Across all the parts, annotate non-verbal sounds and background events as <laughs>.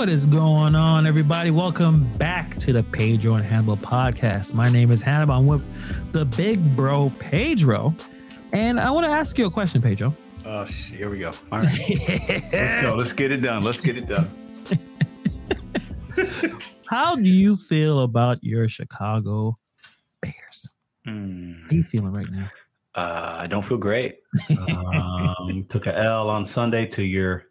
What is going on, everybody? Welcome back to the Pedro and Hannibal podcast. My name is Hannibal. I'm with the big bro, Pedro. And I want to ask you a question, Pedro. Oh, here we go. All right. <laughs> Let's go. Let's get it done. Let's get it done. <laughs> How do you feel about your Chicago Bears? Mm, How are you feeling right now? uh, I don't feel great. <laughs> Um, took a L on Sunday to your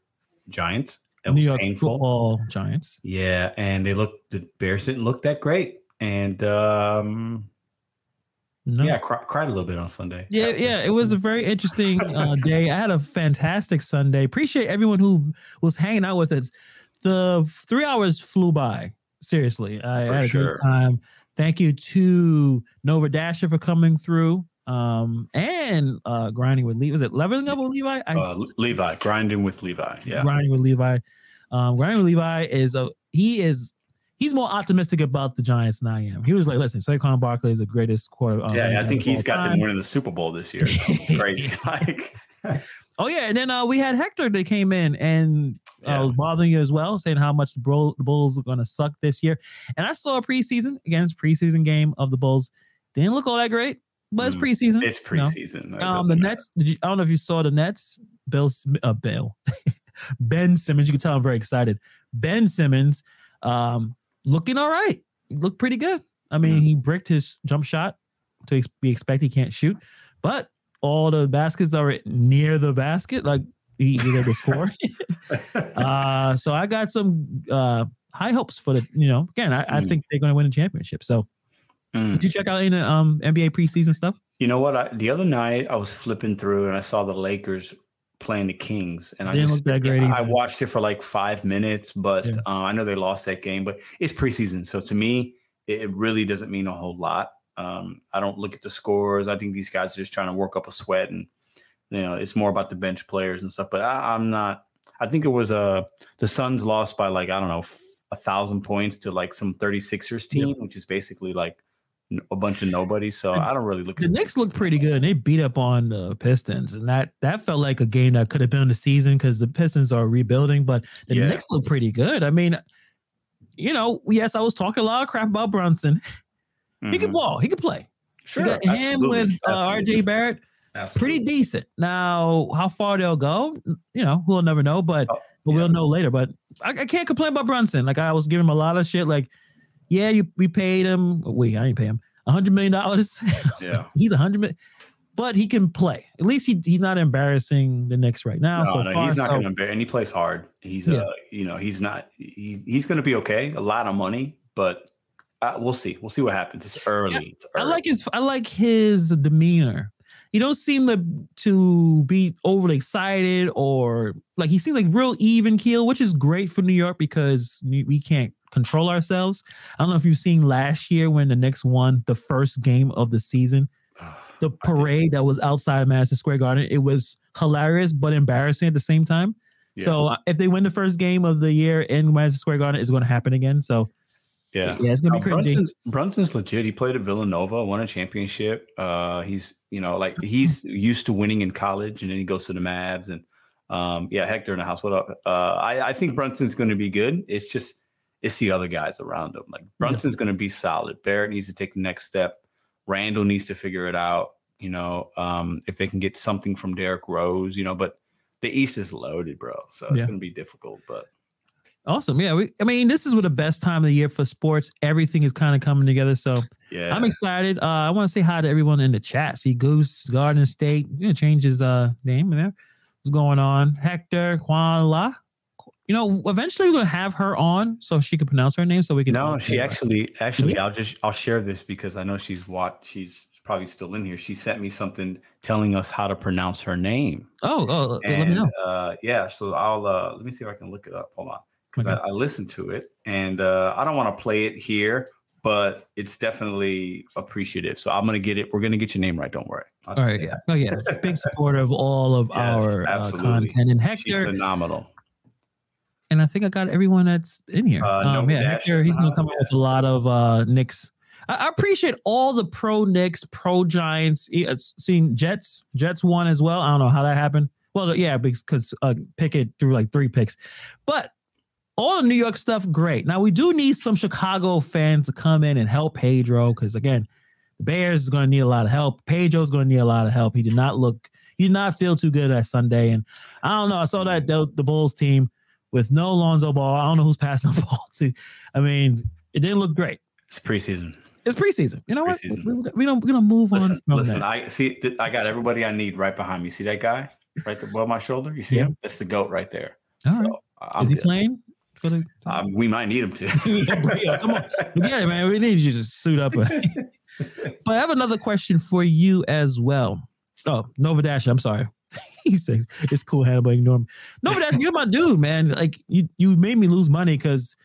Giants. It New York painful. Football Giants. Yeah, and they looked. The Bears didn't look that great, and um, No. yeah, I cry, cried a little bit on Sunday. Yeah, yeah, it was a very interesting uh, <laughs> day. I had a fantastic Sunday. Appreciate everyone who was hanging out with us. The three hours flew by. Seriously, I For had a sure. good time. Thank you to Nova Dasher for coming through. Um, and uh, grinding with Levi. Was it leveling up with Levi? I Uh, Levi grinding with Levi. Yeah. grinding with Levi. Um, grinding with Levi is a he is he's more optimistic about the Giants than I am. He was like, listen, Saquon Barkley is the greatest quarter. um, Yeah, I think he's got time. them winning the Super Bowl this year. It's crazy. <laughs> like, Oh yeah, and then uh, we had Hector that came in and uh, Yeah. was bothering you as well, saying how much the, Bull, the Bulls are going to suck this year. And I saw a preseason again, it's preseason game of the Bulls. Didn't look all that great, but it's Mm, preseason. it's preseason. It Um, the matter. Nets. Did you, I don't know if you saw the Nets. Bill, uh, Bill, <laughs> Ben Simmons. You can tell I'm very excited. Ben Simmons, um, looking all right. He looked pretty good. I mean, Mhm. he bricked his jump shot to ex- be expect he can't shoot, but all the baskets are near the basket. Like he, he did before. <laughs> <laughs> uh, so I got some uh, high hopes for the. You know, again, I, I Mm. think they're going to win a championship. So Mm. did you check out any um, NBA preseason stuff? You know what? I, the other night I was flipping through and I saw the Lakers playing the Kings, and I just that great I watched it for like five minutes, but Yeah. uh, I know they lost that game. But it's preseason, so to me, it, really doesn't mean a whole lot. Um, I don't look at the scores. I think these guys are just trying to work up a sweat, and you know, it's more about the bench players and stuff. But I, I'm not. I think it was uh, the Suns lost by like I don't know f- a thousand points to like some 36ers team, which is basically like a bunch of nobodies. So I don't really look. The at Knicks looked pretty <laughs> good. and They beat up on the Pistons, and that that felt like a game that could have been the season because the Pistons are rebuilding. But the Yeah. Knicks look pretty good. I mean, you know, yes, I was talking a lot of crap about Brunson. He could ball. He could play. Sure, you got him absolutely, with uh, RJ Barrett, absolutely. pretty decent. Now, how far they'll go, you know, we'll never know. But Oh, but yeah. we'll know later. But I, I can't complain about Brunson. Like I was giving him a lot of shit. Like, yeah, you we paid him. Wait, I didn't pay him a hundred million dollars. <laughs> Yeah. he's a hundred million, but he can play. At least he he's not embarrassing the Knicks right now. No, so no, far, he's not so- going to embarrass, and he plays hard. He's, Yeah. uh, you know, he's not. He, he's going to be okay. A lot of money, but uh, we'll see. We'll see what happens. It's early. It's I like his I like his demeanor. He don't seem to to be overly excited or like he seems like real even keel, which is great for New York because we can't control ourselves. I don't know if you've seen last year when the Knicks won the first game of the season, the parade that was outside Madison Square Garden. It was hilarious but embarrassing at the same time. Yeah. So uh, if they win the first game of the year in Madison Square Garden, it's going to happen again. So yeah. yeah, it's going to Uh, be crazy. Brunson's, Brunson's legit. He played at Villanova, won a championship. Uh, he's you know like he's used to winning in college, and then he goes to the Mavs. And um, yeah, Hector in the house. What up? Uh, I, I think Brunson's going to be good. It's just it's the other guys around him. Like Brunson's going to be solid. Barrett needs to take the next step. Randle needs to figure it out. You know, um, if they can get something from Derrick Rose, you know, but the East is loaded, bro. So it's Yeah. going to be difficult. But Awesome. Yeah. We, I mean, this is what the best time of the year for sports. Everything is kind of coming together. So yeah, I'm excited. Uh, I want to say hi to everyone in the chat. See Goose, Garden State. You know, change his uh, name in there. What's going on? Hector, Juan La. You know, eventually we're going to have her on so she can pronounce her name so we can. No, she actually actually? I'll just I'll share this because I know she's what she's probably still in here. She sent me something telling us how to pronounce her name. Oh, oh, let me know. uh yeah, so I'll uh let me see if I can look it up. Hold on. Because Okay. I, I listened to it and uh I don't want to play it here, but it's definitely appreciative. So I'm gonna get it. We're gonna get your name right, don't worry. I'll All right. Yeah. that. Oh, yeah. Big <laughs> supporter of all of Yes, our uh, content. And Hector, She's phenomenal. And I think I got everyone that's in here. Uh, um, Nova yeah, Hector, he's gonna come up with a lot of uh Knicks. I, I appreciate all the pro Knicks, pro Giants. uh, Seeing Jets, Jets won as well. I don't know how that happened. Well, yeah, because uh, Pickett threw like three picks, but all the New York stuff, great. Now we do need some Chicago fans to come in and help Pedro because again, the Bears is going to need a lot of help. Pedro's going to need a lot of help. He did not look, he did not feel too good that Sunday, and I don't know. I saw that the, the Bulls team with no Lonzo Ball. I don't know who's passing the <laughs> ball to. I mean, it didn't look great. It's preseason. It's preseason. You know what? We, we, we don't. We're gonna move Listen, on. From listen. that. I see. I got everybody I need right behind me. See that guy right above my shoulder? You see Yeah. him? That's the goat right there. All so right. I'm Is he good. playing for the? <laughs> Um, we might need him to. <laughs> Yeah, come on. yeah, man. We need you to suit up. but I have another question for you as well. Oh, Nova Dash. I'm sorry. <laughs> he said it's cool, Hannibal. Ignore me. Nova Dash, you're my dude, man. Like you, you made me lose money because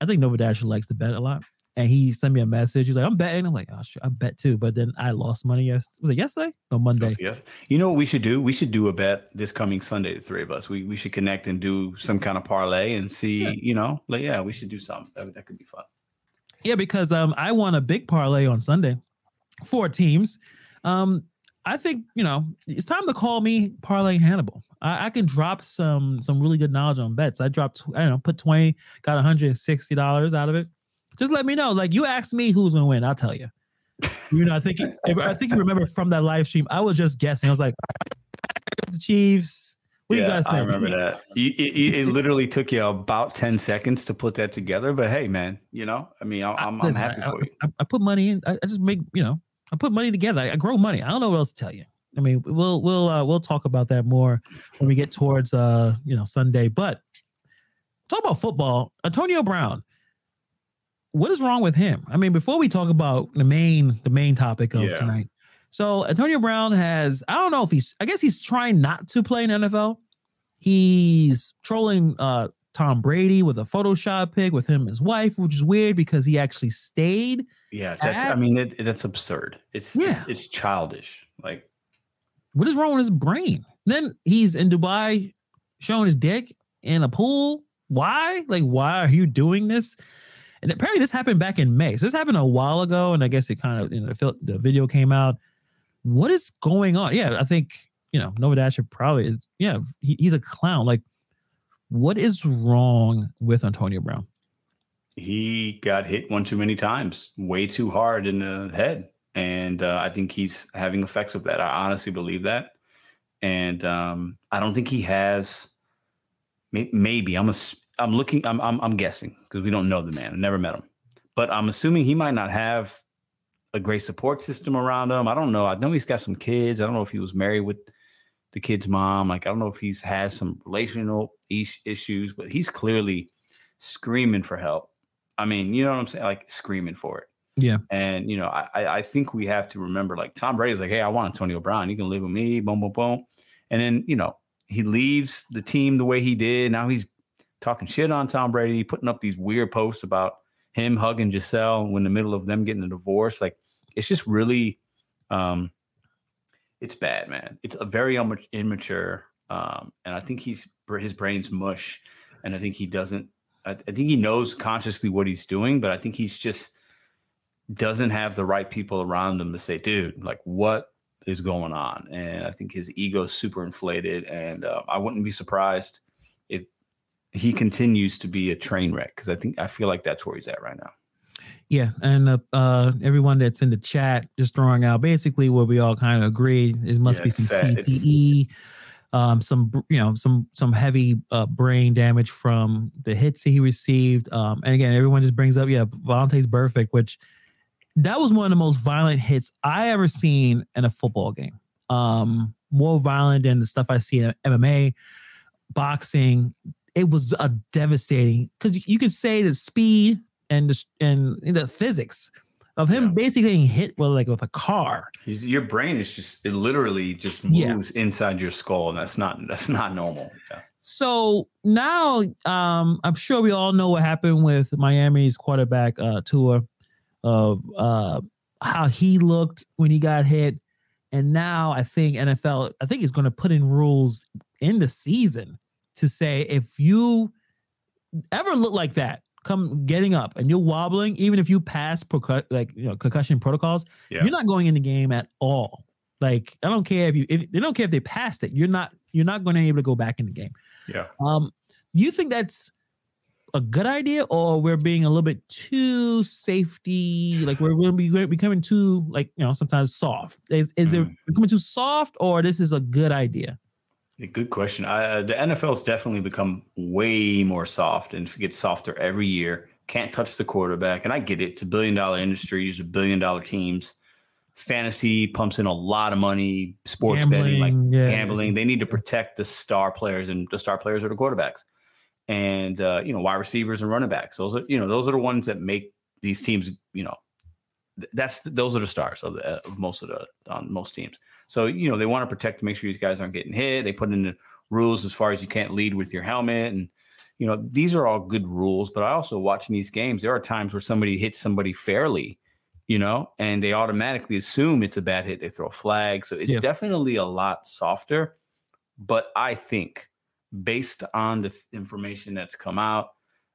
I, think Nova Dash likes to bet a lot. And he sent me a message. He's like, I'm betting. I'm like, oh, sure, I bet too. But then I lost money. Yes, was it yesterday? No, Monday. Yes. You know what we should do? We should do a bet this coming Sunday. The three of us. We we should connect and do some kind of parlay and see. Yeah. You know, like yeah, we should do something. That, that could be fun. Yeah, because um, I won a big parlay on Sunday, four teams. Um, I think you know it's time to call me Parlay Hannibal. I, I can drop some some really good knowledge on bets. I dropped I don't know, put twenty, got one hundred and sixty dollars out of it. Just let me know. Like you asked me who's gonna win, I'll tell you. You know, I think I think you remember from that live stream. I was just guessing. I was like, the Chiefs. What do you guys think? I remember that. You, it, it- it literally took you about ten seconds to put that together. But hey, man, you know, I mean, I'm I'm, I'm happy I, for you. I, I put money in. I, I just make you know. I put money together. I, I grow money. I don't know what else to tell you. I mean, we'll we'll uh, we'll talk about that more when we get towards uh you know Sunday. But talk about football. Antonio Brown. What is wrong with him? I mean, before we talk about the main the main topic of Yeah. tonight. So Antonio Brown has I don't know if he's I guess he's trying not to play in NFL. He's trolling uh Tom Brady with a Photoshop pic with him and his wife, which is weird because he actually stayed. Yeah, that's. I That- mean, it, that's absurd. It's, it's Yeah. it's childish. Like What is wrong with his brain? Then he's in Dubai showing his dick in a pool. Why? Like, why are you doing this? And apparently, this happened back in May. So this happened a while ago, and I guess it kind of you know the, the video came out. What is going on? Yeah, I think you know Nova Dasher probably is. Yeah, he, he's a clown. Like, what is wrong with Antonio Brown? He got hit one too many times, way too hard in the head, and uh, I think he's having effects of that. I honestly believe that, and um, I don't think he has. Maybe I'm a, I'm looking. I'm I'm, I'm guessing because we don't know the man. I never met him, but I'm assuming he might not have a great support system around him. I don't know. I know he's got some kids. I don't know if he was married with the kid's mom. Like I don't know if he's has some relational issues, but he's clearly screaming for help. I mean, you know what I'm saying? Like screaming for it. Yeah. And you know, I I- think we have to remember like Tom Brady's like, hey, I want Antonio Brown. You can live with me, boom, boom, boom. And then, you know, he leaves the team the way he did. Now he's talking shit on Tom Brady, putting up these weird posts about him hugging Gisele in the middle of them getting a divorce. Like it's just really um it's bad, man. It's a very imma- immature. Um, and I think he's his brain's mush. And I think he doesn't I, I think he knows consciously what he's doing, but I think he's just doesn't have the right people around him to say, dude, like what is going on? And I think his ego's super inflated, and uh, I wouldn't be surprised if he continues to be a train wreck because I think I feel like that's where he's at right now. Yeah, and uh, uh, everyone that's in the chat just throwing out basically what we all kind of agree. It must Yeah, be some sad. It's- CTE, um, some you know some some heavy uh, brain damage from the hits that he received. Um, and again, everyone just brings up yeah, Vontaze Burfict, which that was one of the most violent hits I ever seen in a football game. Um, more violent than the stuff I see in MMA, boxing. It was a devastating because you could say the speed and the and the physics of him Yeah. basically getting hit with like with a car. He's, your brain is just it literally just Yeah. moves inside your skull, and that's not that's not normal. Yeah. So now, um, I'm sure we all know what happened with Miami's quarterback uh, Tua, of uh, how he looked when he got hit, and now I think NFL, I think is going to put in rules in the season to say if you ever look like that, come getting up and you're wobbling, even if you pass percu- like you know concussion protocols, Yeah. you're not going in the game at all. Like I don't care if you if they don't care if they passed it, you're not you're not going to be able to go back in the game. Yeah. Um, do you think that's a good idea, or we're being a little bit too safety, like we're going to be becoming too like you know sometimes soft. Is, is mm. it becoming too soft, or this is a good idea? Good question. Uh, the NFL has definitely become way more soft and gets softer every year. Can't touch the quarterback, and I get it. It's a billion dollar industry. It's a billion dollar teams. Fantasy pumps in a lot of money. Sports gambling, betting, like yeah. gambling, they need to protect the star players, and the star players are the quarterbacks, and uh, you know wide receivers and running backs. Those are you know those are the ones that make these teams. You know, that's those are the stars of, the, uh, of most of the on most teams. So, you know, they want to protect to make sure these guys aren't getting hit. They put in the rules as far as you can't lead with your helmet. And, you know, these are all good rules. But I also watching these games, there are times where somebody hits somebody fairly, you know, and they automatically assume it's a bad hit. They throw a flag. So it's yeah. definitely a lot softer. But I think based on the information that's come out,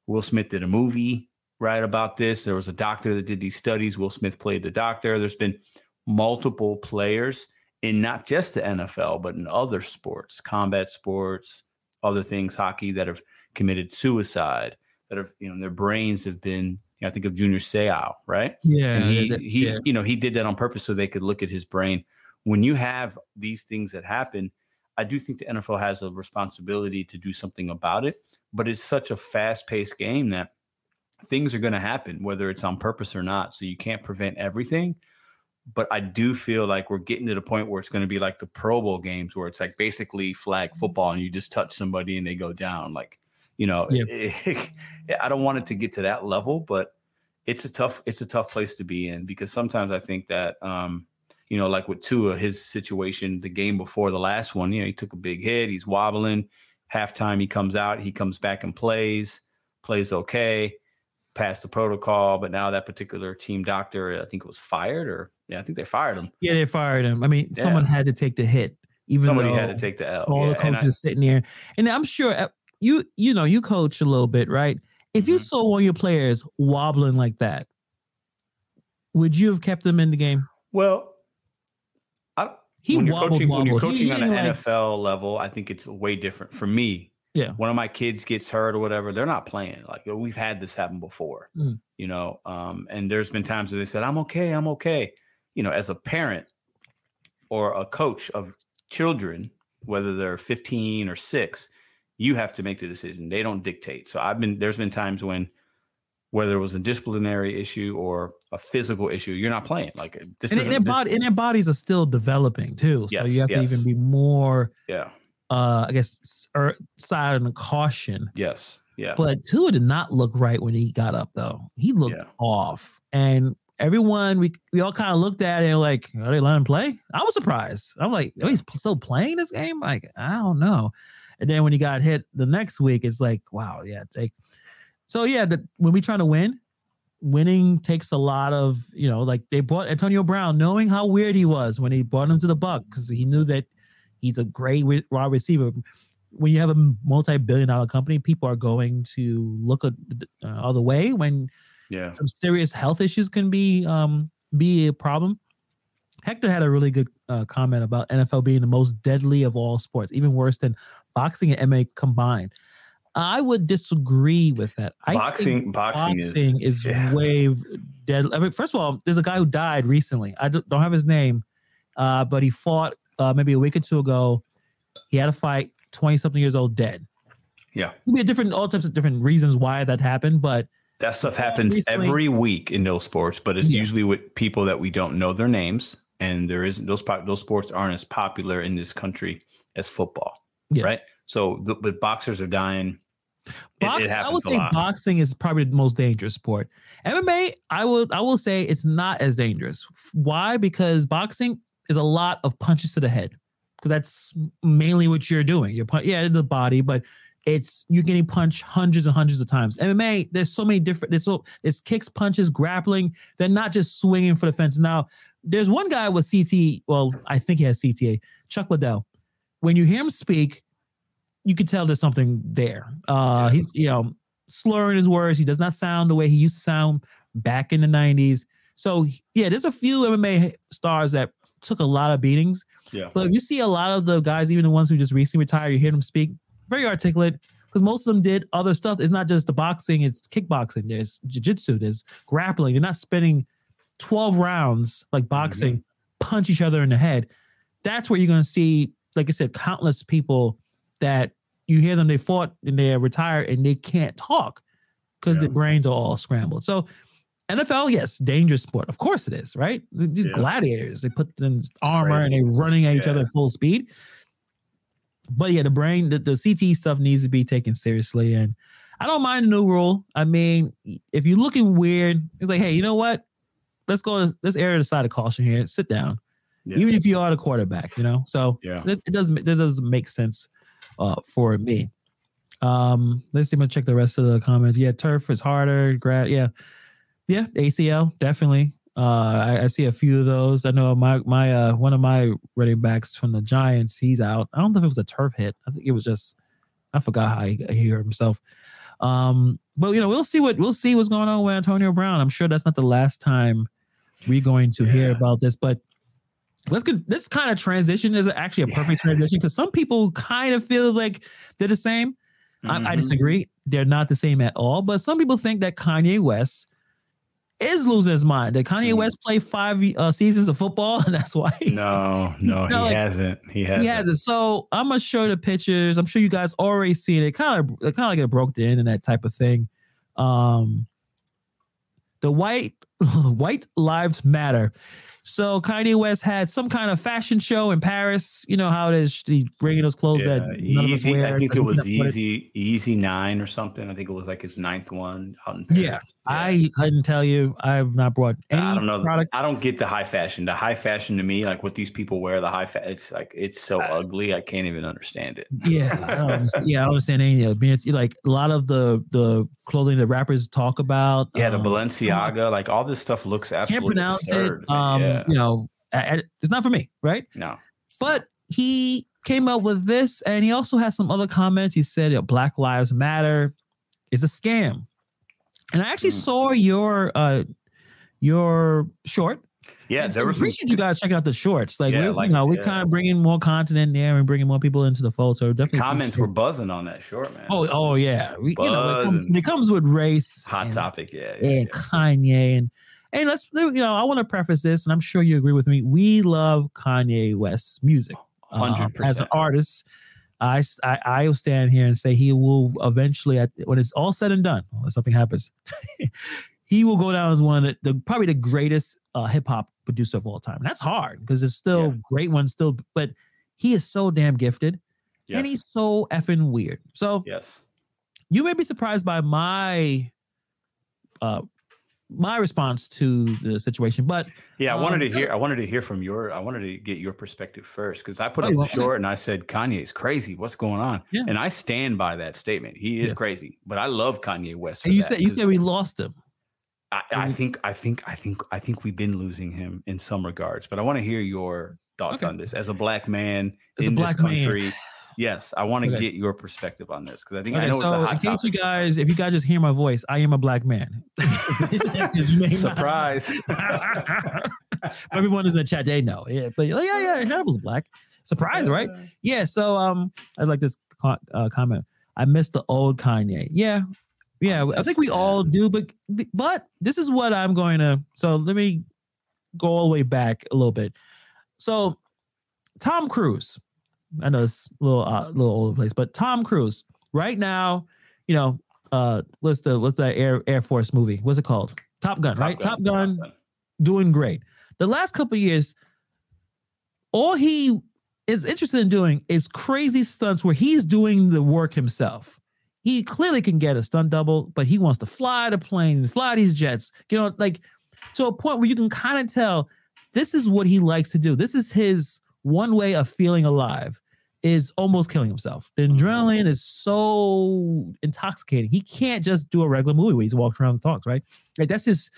Will Smith did a movie right about this. There was a doctor that did these studies. Will Smith played the doctor. There's been multiple players in not just the NFL, but in other sports, combat sports, other things, hockey that have committed suicide, that have, you know, their brains have been, you know, I think of Junior Seau, right? Yeah. And he, that, he, yeah. you know, he did that on purpose so they could look at his brain. When you have these things that happen, I do think the NFL has a responsibility to do something about it, but it's such a fast paced game that things are going to happen, whether it's on purpose or not. So you can't prevent everything but I do feel like we're getting to the point where it's going to be like the Pro Bowl games, where it's like basically flag mm-hmm. football, and you just touch somebody and they go down. Like, you know, yep. it, it, I don't want it to get to that level, but it's a tough it's a tough place to be in because sometimes I think that, um, you know, like with Tua, his situation, the game before the last one, you know, he took a big hit, he's wobbling. Halftime, he comes out, he comes back and plays, plays okay passed the protocol, but now that particular team doctor, I think it was fired or yeah, I think they fired him. Yeah, they fired him. I mean, yeah. someone had to take the hit. Even somebody had to take the L. All yeah, the coaches I, sitting there, and I'm sure uh, you you know you coach a little bit, right? If you mm-hmm. saw one of your players wobbling like that, would you have kept them in the game? Well, I, he when you're coaching when you're coaching he, on an like, NFL level, I think it's way different. For me, yeah one of my kids gets hurt or whatever they're not playing like we've had this happen before mm. you know um, and there's been times where they said i'm okay i'm okay you know as a parent or a coach of children whether they're 15 or 6 you have to make the decision they don't dictate so i've been there's been times when whether it was a disciplinary issue or a physical issue, you're not playing. Like this and, and, body, and their bodies are still developing too. Yes, so you have yes. to even be more yeah uh, I guess, er, side the caution. Yes. Yeah. But Tua did not look right when he got up, though. He looked yeah. off. And everyone, we we all kind of looked at it like, are they letting him play? I was surprised. I'm like, oh, he's still playing this game? Like, I don't know. And then when he got hit the next week, it's like, wow, yeah. Take. So yeah, the, when we try to win, winning takes a lot of, you know, like they brought Antonio Brown, knowing how weird he was when he brought him to the Buck because he knew that He's a great wide receiver. When you have a multi-billion dollar company, people are going to look at uh, other way when yeah. some serious health issues can be um, be a problem. Hector had a really good uh, comment about NFL being the most deadly of all sports, even worse than boxing and MMA combined. I would disagree with that. I boxing, boxing, boxing is, is yeah. way dead. I mean, first of all, there's a guy who died recently. I don't have his name, uh, but he fought uh, maybe a week or two ago. He had a fight, 20 something years old, dead. Yeah. Could be different, all types of different reasons why that happened, but that stuff happens recently, every week in those sports, but it's yeah. usually with people that we don't know their names, and there isn't those those sports aren't as popular in this country as football, yeah. right? So, the, but boxers are dying. Box, it, it I would say boxing is probably the most dangerous sport. MMA, I will I will say it's not as dangerous. Why? Because boxing is a lot of punches to the head because that's mainly what you're doing. You're punch, yeah, the body, but it's you're getting punched hundreds and hundreds of times. MMA, there's so many different. There's so it's kicks, punches, grappling. They're not just swinging for the fence. Now, there's one guy with CT. Well, I think he has CTE. Chuck Liddell. When you hear him speak, you can tell there's something there. Uh, he's you know slurring his words. He does not sound the way he used to sound back in the '90s. So yeah, there's a few MMA stars that took a lot of beatings. Yeah. But you see a lot of the guys, even the ones who just recently retired, you hear them speak very articulate, because most of them did other stuff. It's not just the boxing; it's kickboxing. There's jiu-jitsu. There's grappling. They're not spending twelve rounds like boxing, mm-hmm. punch each other in the head. That's where you're going to see, like I said, countless people that you hear them. They fought and they're retired and they can't talk because yeah. their brains are all scrambled. So NFL, yes, dangerous sport. Of course it is, right? These yeah. gladiators, they put them armor and they're running at each yeah. other full speed. But yeah, the brain, the, the CTE stuff needs to be taken seriously. And I don't mind the new rule. I mean, if you're looking weird, it's like, hey, you know what? Let's go, let's err the side of caution here. Sit down. Yeah. Even if you are the quarterback, you know? So yeah. it, it doesn't it doesn't make sense uh, for me. Um, let's see. I'm gonna check the rest of the comments. Yeah, turf is harder. Grad, yeah. Yeah, ACL definitely. Uh, I, I, see a few of those. I know my my uh one of my running backs from the Giants, he's out. I don't know if it was a turf hit. I think it was just I forgot how he, he hurt himself. Um, but you know, we'll see what we'll see what's going on with Antonio Brown. I'm sure that's not the last time we're going to yeah. hear about this. But let's get this kind of transition is actually a perfect yeah. transition because some people kind of feel like they're the same. Mm-hmm. I, I mm-hmm. disagree. They're not the same at all. But some people think that Kanye West is losing his mind. Did Kanye mm. West play five uh, seasons of football? And <laughs> that's why. no, no, <laughs> he like, hasn't. He hasn't. He hasn't. So I'm gonna show the pictures. I'm sure you guys already seen it. Kind of, kind of like it broke the internet type of thing. Um, the white, <laughs> white lives matter. So Kanye West had some kind of fashion show in Paris. You know how it is. He's bringing those clothes yeah, that easy. I think it was Yeezy, Yeezy nine or something. I think it was like his ninth one out in Paris. Yeah, yeah. I couldn't tell you. I've not brought any. I don't know. Product. I don't get the high fashion. The high fashion to me, like what these people wear, the high fashion. It's like it's so uh, ugly. I can't even understand it. Yeah, I don't yeah, I don't understand any of it. Like a lot of the the clothing that rappers talk about. Yeah, the um, Balenciaga, like all this stuff looks absolutely can't pronounce absurd. It. Um, yeah. You know it's not for me, right? No. But he came up with this, and he also has some other comments. He said, "Black Lives Matter is a scam," and I actually mm. saw your uh your short. Yeah, there was. Appreciate some... you guys checking out the shorts. Like, yeah, we, like, you know, we're kind of bringing more content in there and bringing more people into the fold. So definitely, the comments were buzzing on that short, man. Oh, oh yeah. We, you know, it comes, it comes, with race, hot and, topic, yeah, yeah and Kanye and Hey, let's you know, I want to preface this, and I'm sure you agree with me. We love Kanye West's music. Hundred um, percent. As an artist, I, I I will stand here and say he will eventually, at, when it's all said and done, unless something happens, <laughs> he will go down as one of the probably the greatest uh, hip hop producer of all time. And that's hard because it's still yeah. great ones still, but he is so damn gifted, yes. and he's so effing weird. So yes, you may be surprised by my uh, my response to the situation. But yeah, I wanted um, to hear. I wanted to hear from your. I wanted to get your perspective first because I put oh, up the short and I said Kanye is crazy. What's going on? Yeah. And I stand by that statement. He is yeah. crazy, but I love Kanye West. you said you said we lost him. I, I, think I think I think I think we've been losing him in some regards, but I want to hear your thoughts okay. on this as a black man as in black this country. Man Yes, I want to okay. get your perspective on this because I think okay, I know so it's a hot in case you guys, if you guys just hear my voice, I am a black man. <laughs> Surprise! <laughs> Everyone is in the chat. They know. Yeah, but like, yeah, yeah, Hannibal's black. Surprise, right? Yeah. So, um, I like this uh, comment. I miss the old Kanye. Yeah, yeah. I think we all do, but but this is what I'm going to. So let me go all the way back a little bit. So, Tom Cruise I know it's a little uh, little older place, but Tom Cruise right now, you know, uh, what's the what's that Air Air Force movie? What's it called? Top Gun, Top right? Gun. Top, Gun, Top Gun, doing great. The last couple years, all he is interested in doing is crazy stunts where he's doing the work himself. He clearly can get a stunt double, but he wants to fly the plane, fly these jets, you know, like to a point where you can kind of tell this is what he likes to do. This is his one way of feeling alive is almost killing himself. The mm-hmm. adrenaline is so intoxicating. He can't just do a regular movie where he walks around and talks, right? Like that's his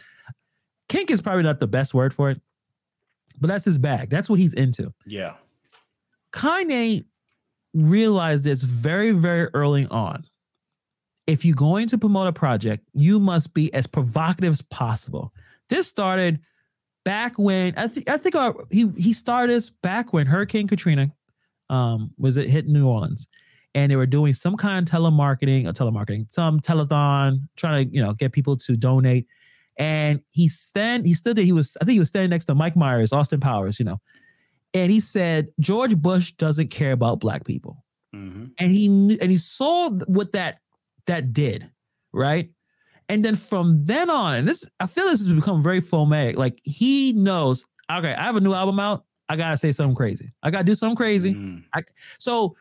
kink is probably not the best word for it, but that's his bag. That's what he's into. Yeah. Kanye realized this very, very early on. If you're going to promote a project, you must be as provocative as possible. This started back when I think I think our, he he started this back when Hurricane Katrina um, was it hit New Orleans, and they were doing some kind of telemarketing or telemarketing, some telethon, trying to you know get people to donate. And he stand he stood there. He was I think he was standing next to Mike Myers, Austin Powers, you know, and he said George Bush doesn't care about black people, Mm-hmm. and he kn- and he saw what that that did, right? And then from then on, and this I feel this has become very fomatic. Like he knows, okay, I have a new album out. I gotta say something crazy. I gotta do something crazy. Mm. So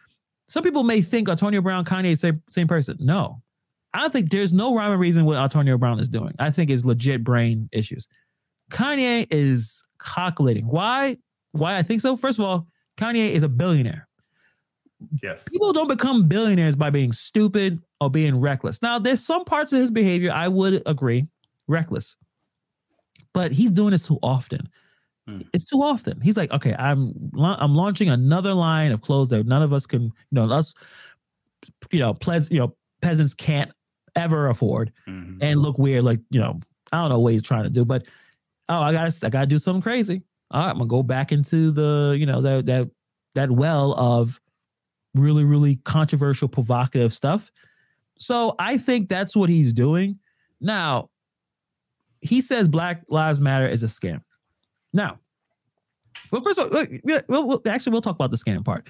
some people may think Antonio Brown, Kanye, same same person. No, I don't think there's no rhyme or reason what Antonio Brown is doing. I think it's legit brain issues. Kanye is calculating. Why? Why I think so? First of all, Kanye is a billionaire. Yes. People don't become billionaires by being stupid or being reckless. Now, there's some parts of his behavior I would agree, reckless, but he's doing this too often. Hmm. It's too often. He's like, okay, I'm I'm launching another line of clothes that none of us can, you know, us, you know, pleas- you know, peasants can't ever afford Mhm. and look weird. Like, you know, I don't know what he's trying to do, but oh, I gotta I gotta do something crazy. All right, I'm gonna go back into the, you know, that that that well of really, really controversial, provocative stuff. So I think that's what he's doing. Now, he says Black Lives Matter is a scam. Now, well, first of all, yeah, we'll, we'll- actually we'll talk about the scam part.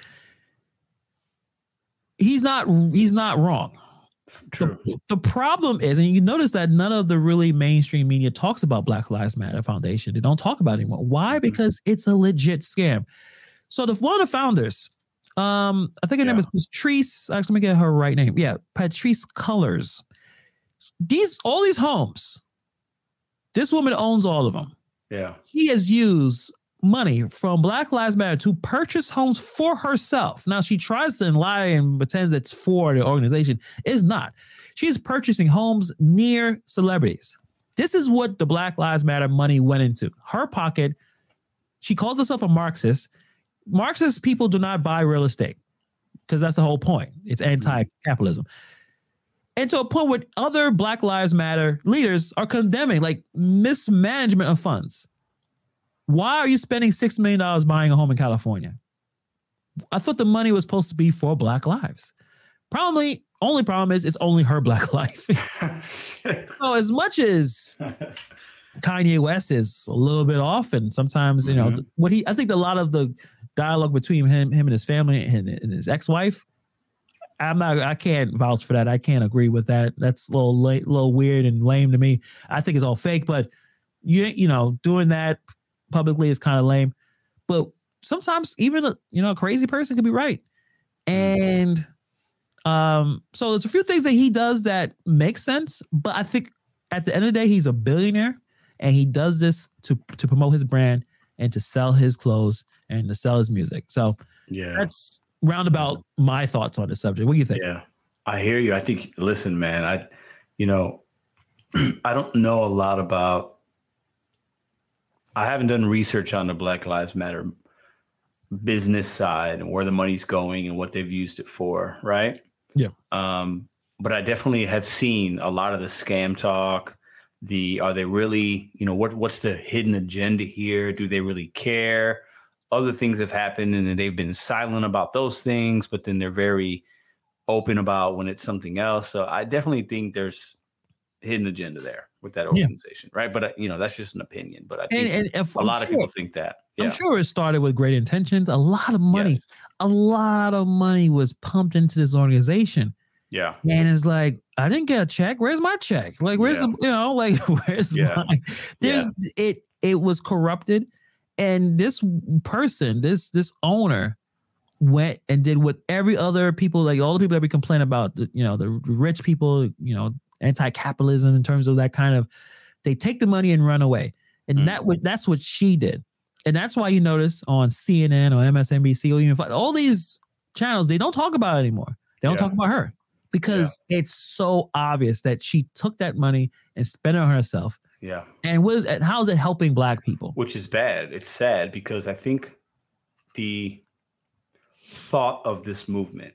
He's not he's not wrong. True. The, the problem is, and you notice that none of the really mainstream media talks about Black Lives Matter Foundation. They don't talk about it anymore. Why? Because it's a legit scam. So the one of the founders, um, I think her name is Patrisse. Actually, let me get her right name. Yeah, Patrisse Cullors. These all these homes. This woman owns all of them Yeah. she has used money from Black Lives Matter to purchase homes for herself. Now she tries to lie and pretends it's for the organization. It's not. She's purchasing homes near celebrities. This is what the Black Lives Matter money went into her pocket. She calls herself a Marxist. Marxist people do not buy real estate because that's the whole point. It's mm-hmm. anti-capitalism. And to a point where other Black Lives Matter leaders are condemning like mismanagement of funds. Why are you spending six million dollars buying a home in California? I thought the money was supposed to be for Black lives. Probably only problem is it's only her Black <laughs> life. <laughs> so as much as Kanye West is a little bit off, and sometimes you know Mhm. what he. I think a lot of the dialogue between him, him and his family and, and his ex-wife. I'm not. I can't vouch for that. I can't agree with that. That's a little la- little weird and lame to me. I think it's all fake. But you you know doing that publicly is kind of lame. But sometimes even a you know a crazy person could be right. And um, so there's a few things that he does that make sense. But I think at the end of the day, he's a billionaire, and he does this to to promote his brand and to sell his clothes and to sell his music. So yeah. that's roundabout my thoughts on the subject. What do you think? Yeah, I hear you. I think, listen, man, I, you know, <clears throat> I don't know a lot about, I haven't done research on the Black Lives Matter business side and where the money's going and what they've used it for, right? Yeah. Um, but I definitely have seen a lot of the scam talk. The are they really, you know, what what's the hidden agenda here? Do they really care? Other things have happened and then they've been silent about those things, but then they're very open about when it's something else. So I definitely think there's hidden agenda there with that Yeah. organization, right? But uh, you know, that's just an opinion. But I think And, and if, a I'm lot of people think that. Yeah. I'm sure it started with great intentions. A lot of money, Yes. a lot of money was pumped into this organization. Yeah. And it's like, I didn't get a check. Where's my check? Like, where's Yeah. the, you know, like, <laughs> where's Yeah. my, there's, it, it was corrupted. And this person, this, this owner went and did what every other people, like all the people that we complain about, you know, the rich people, you know, anti-capitalism in terms of that kind of, they take the money and run away. And Mm. that what that's what she did. And that's why you notice on CNN or MSNBC or even all these channels, they don't talk about it anymore. They don't Yeah. talk about her because it's so obvious that she took that money and spent it on herself. Yeah. And what is and how is it helping black people? Which is bad. It's sad because I think the thought of this movement,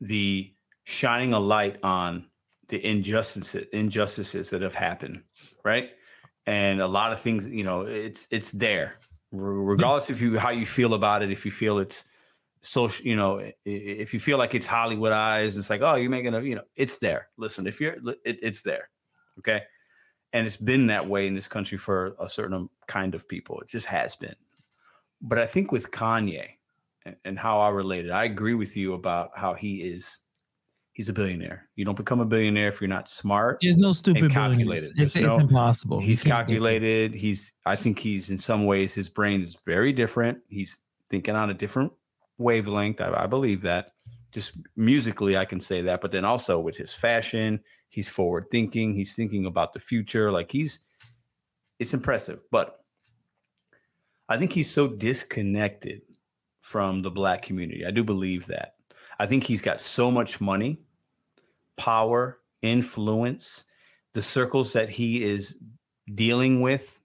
the shining a light on the injustices injustices that have happened, right? And a lot of things, you know, it's it's there. Regardless if you how you feel about it, if you feel it's social, you know, if you feel like it's Hollywood Hollywoodized, it's like, oh, you're making a, you know, it's there. Listen, if you're, it, it's there. Okay. And it's been that way in this country for a certain kind of people. It just has been. But I think with Kanye and, and how I related, I agree with you about how he is he's a billionaire. You don't become a billionaire if you're not smart. There's no stupid calculated. It's, no, it's, impossible. He's calculated. He's I think he's in some ways his brain is very different. He's thinking on a different wavelength. I, I believe that. Just musically, I can say that. But then also with his fashion, he's forward thinking. He's thinking about the future. Like he's it's impressive. But I think he's so disconnected from the black community. I do believe that. I think he's got so much money, power, influence. The circles that he is dealing with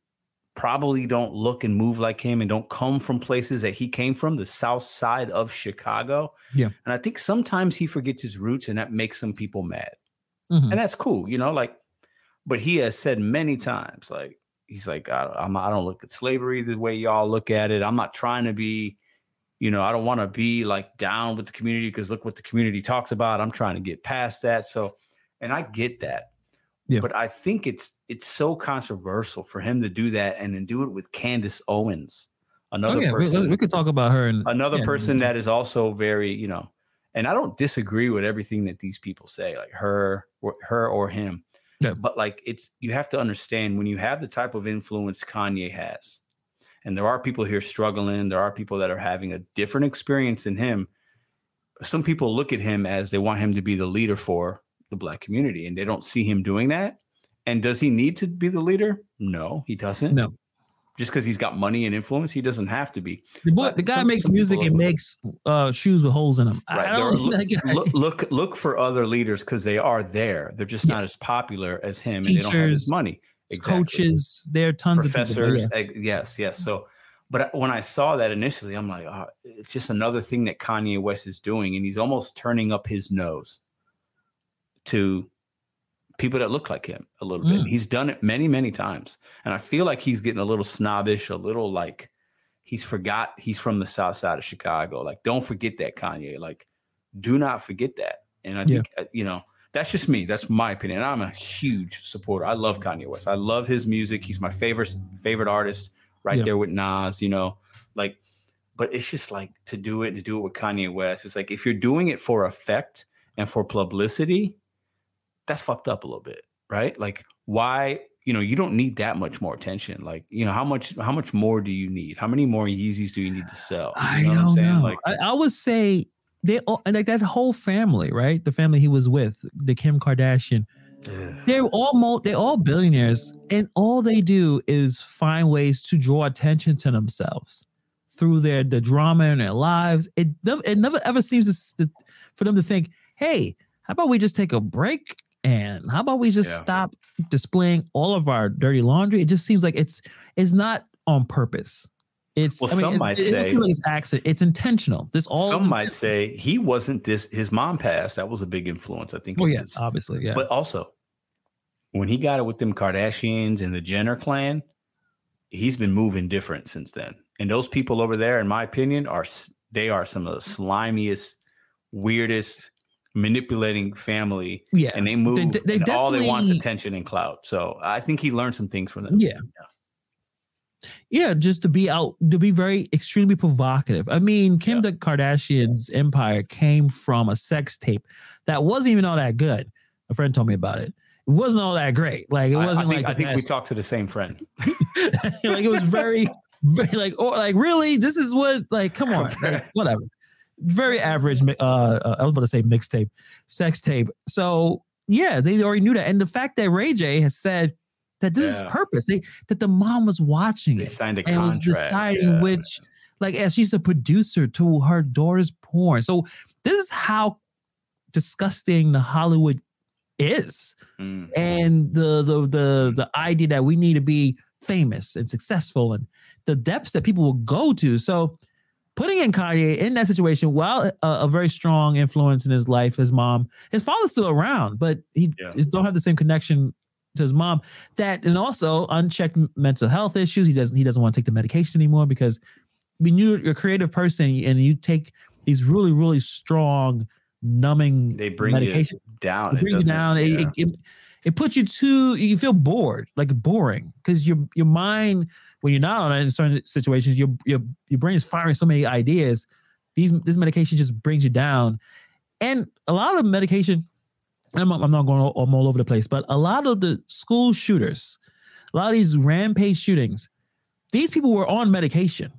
probably don't look and move like him and don't come from places that he came from, the south side of Chicago. Yeah. And I think sometimes he forgets his roots and that makes some people mad. Mm-hmm. And that's cool, you know, like, but he has said many times, like, he's like, I, I'm, I don't look at slavery the way y'all look at it. I'm not trying to be you know, I don't want to be like down with the community because look what the community talks about. I'm trying to get past that. So, and I get that. Yeah. But I think it's it's so controversial for him to do that and then do it with Candace Owens, another oh, yeah. person. We, we, could talk about her and another yeah, person that is also very, you know, and I don't disagree with everything that these people say, like her or her or him. Yeah. But like it's you have to understand when you have the type of influence Kanye has, and there are people here struggling there are people that are having a different experience than him some people look at him as they want him to be the leader for the black community and they don't see him doing that and does he need to be the leader no he doesn't no just because he's got money and influence, he doesn't have to be. The, guy some, makes some music and makes uh, shoes with holes in them. Right. Are, <laughs> look, look, look for other leaders because they are there. They're just yes. not as popular as him, Teachers, and they don't have his money exactly. coaches. There are tons professors. of professors. Yes, yes. So, but when I saw that initially, I'm like, oh, it's just another thing that Kanye West is doing, and he's almost turning up his nose to people that look like him a little mm. bit. He's done it many, many times, and I feel like he's getting a little snobbish, a little like he's forgot he's from the South Side of Chicago. Like, don't forget that Kanye. Like, do not forget that. And I think yeah. Uh, you know that's just me. That's my opinion. I'm a huge supporter. I love Kanye West. I love his music. He's my favorite favorite artist, right yeah. there with Nas. You know, like, but it's just like to do it to do it with Kanye West. It's like if you're doing it for effect and for publicity, that's fucked up a little bit, right? Like, why? You know, you don't need that much more attention. Like, you know, how much how much more do you need? How many more Yeezys do you need to sell? You know I don't know. Like, I, I would say they all like that whole family, right? The family he was with, the Kim Kardashian. They're all they're all billionaires, and all they do is find ways to draw attention to themselves through their the drama in their lives. It it never ever seems to, for them to think, "Hey, how about we just take a break and how about we just yeah. stop displaying all of our dirty laundry?" It just seems like it's it's not on purpose. It's well, I mean, some might it, say it's accident. It's intentional. This all some might say he wasn't this. His mom passed. That was a big influence. I think. Oh yes, obviously, yeah. But also, when he got it with them Kardashians and the Jenner clan, he's been moving different since then. And those people over there, in my opinion, are they are some of the slimiest, weirdest, manipulating family. Yeah, and they move. They, they all they want is attention and clout. So I think he learned some things from them. Yeah. yeah yeah, just to be out, to be very extremely provocative. I mean, Kim yeah. Kardashian's empire came from a sex tape that wasn't even all that good. A friend told me about it. It wasn't all that great. Like it wasn't I, I think, like I think we talked to the same friend. <laughs> like it was very, very like oh like really this is what like come <laughs> on like, whatever. Very average. Uh, uh, I was about to say mixtape, sex tape. So yeah, they already knew that, and the fact that Ray J has said that this yeah. is purpose. They that the mom was watching they it. Signed a and contract. was deciding yeah. which, like, as she's a producer to her daughter's porn. So this is how disgusting the Hollywood is, mm. and the the the the idea that we need to be famous and successful, and the depths that people will go to. So putting in Kanye in that situation, while a, a, very strong influence in his life, his mom, his father's still around, but he yeah. don't have the same connection to his mom that and also unchecked mental health issues he doesn't he doesn't want to take the medication anymore because when you're a creative person and you take these really really strong numbing They bring medication. you down. It brings you down. It, yeah. it, it, it puts you to you feel bored, like boring, because your your mind when you're not on it in certain situations, your your your brain is firing so many ideas. These this medication just brings you down, and a lot of medication. I'm, I'm not going. All, I'm all over the place, but a lot of the school shooters, a lot of these rampage shootings, these people were on medication.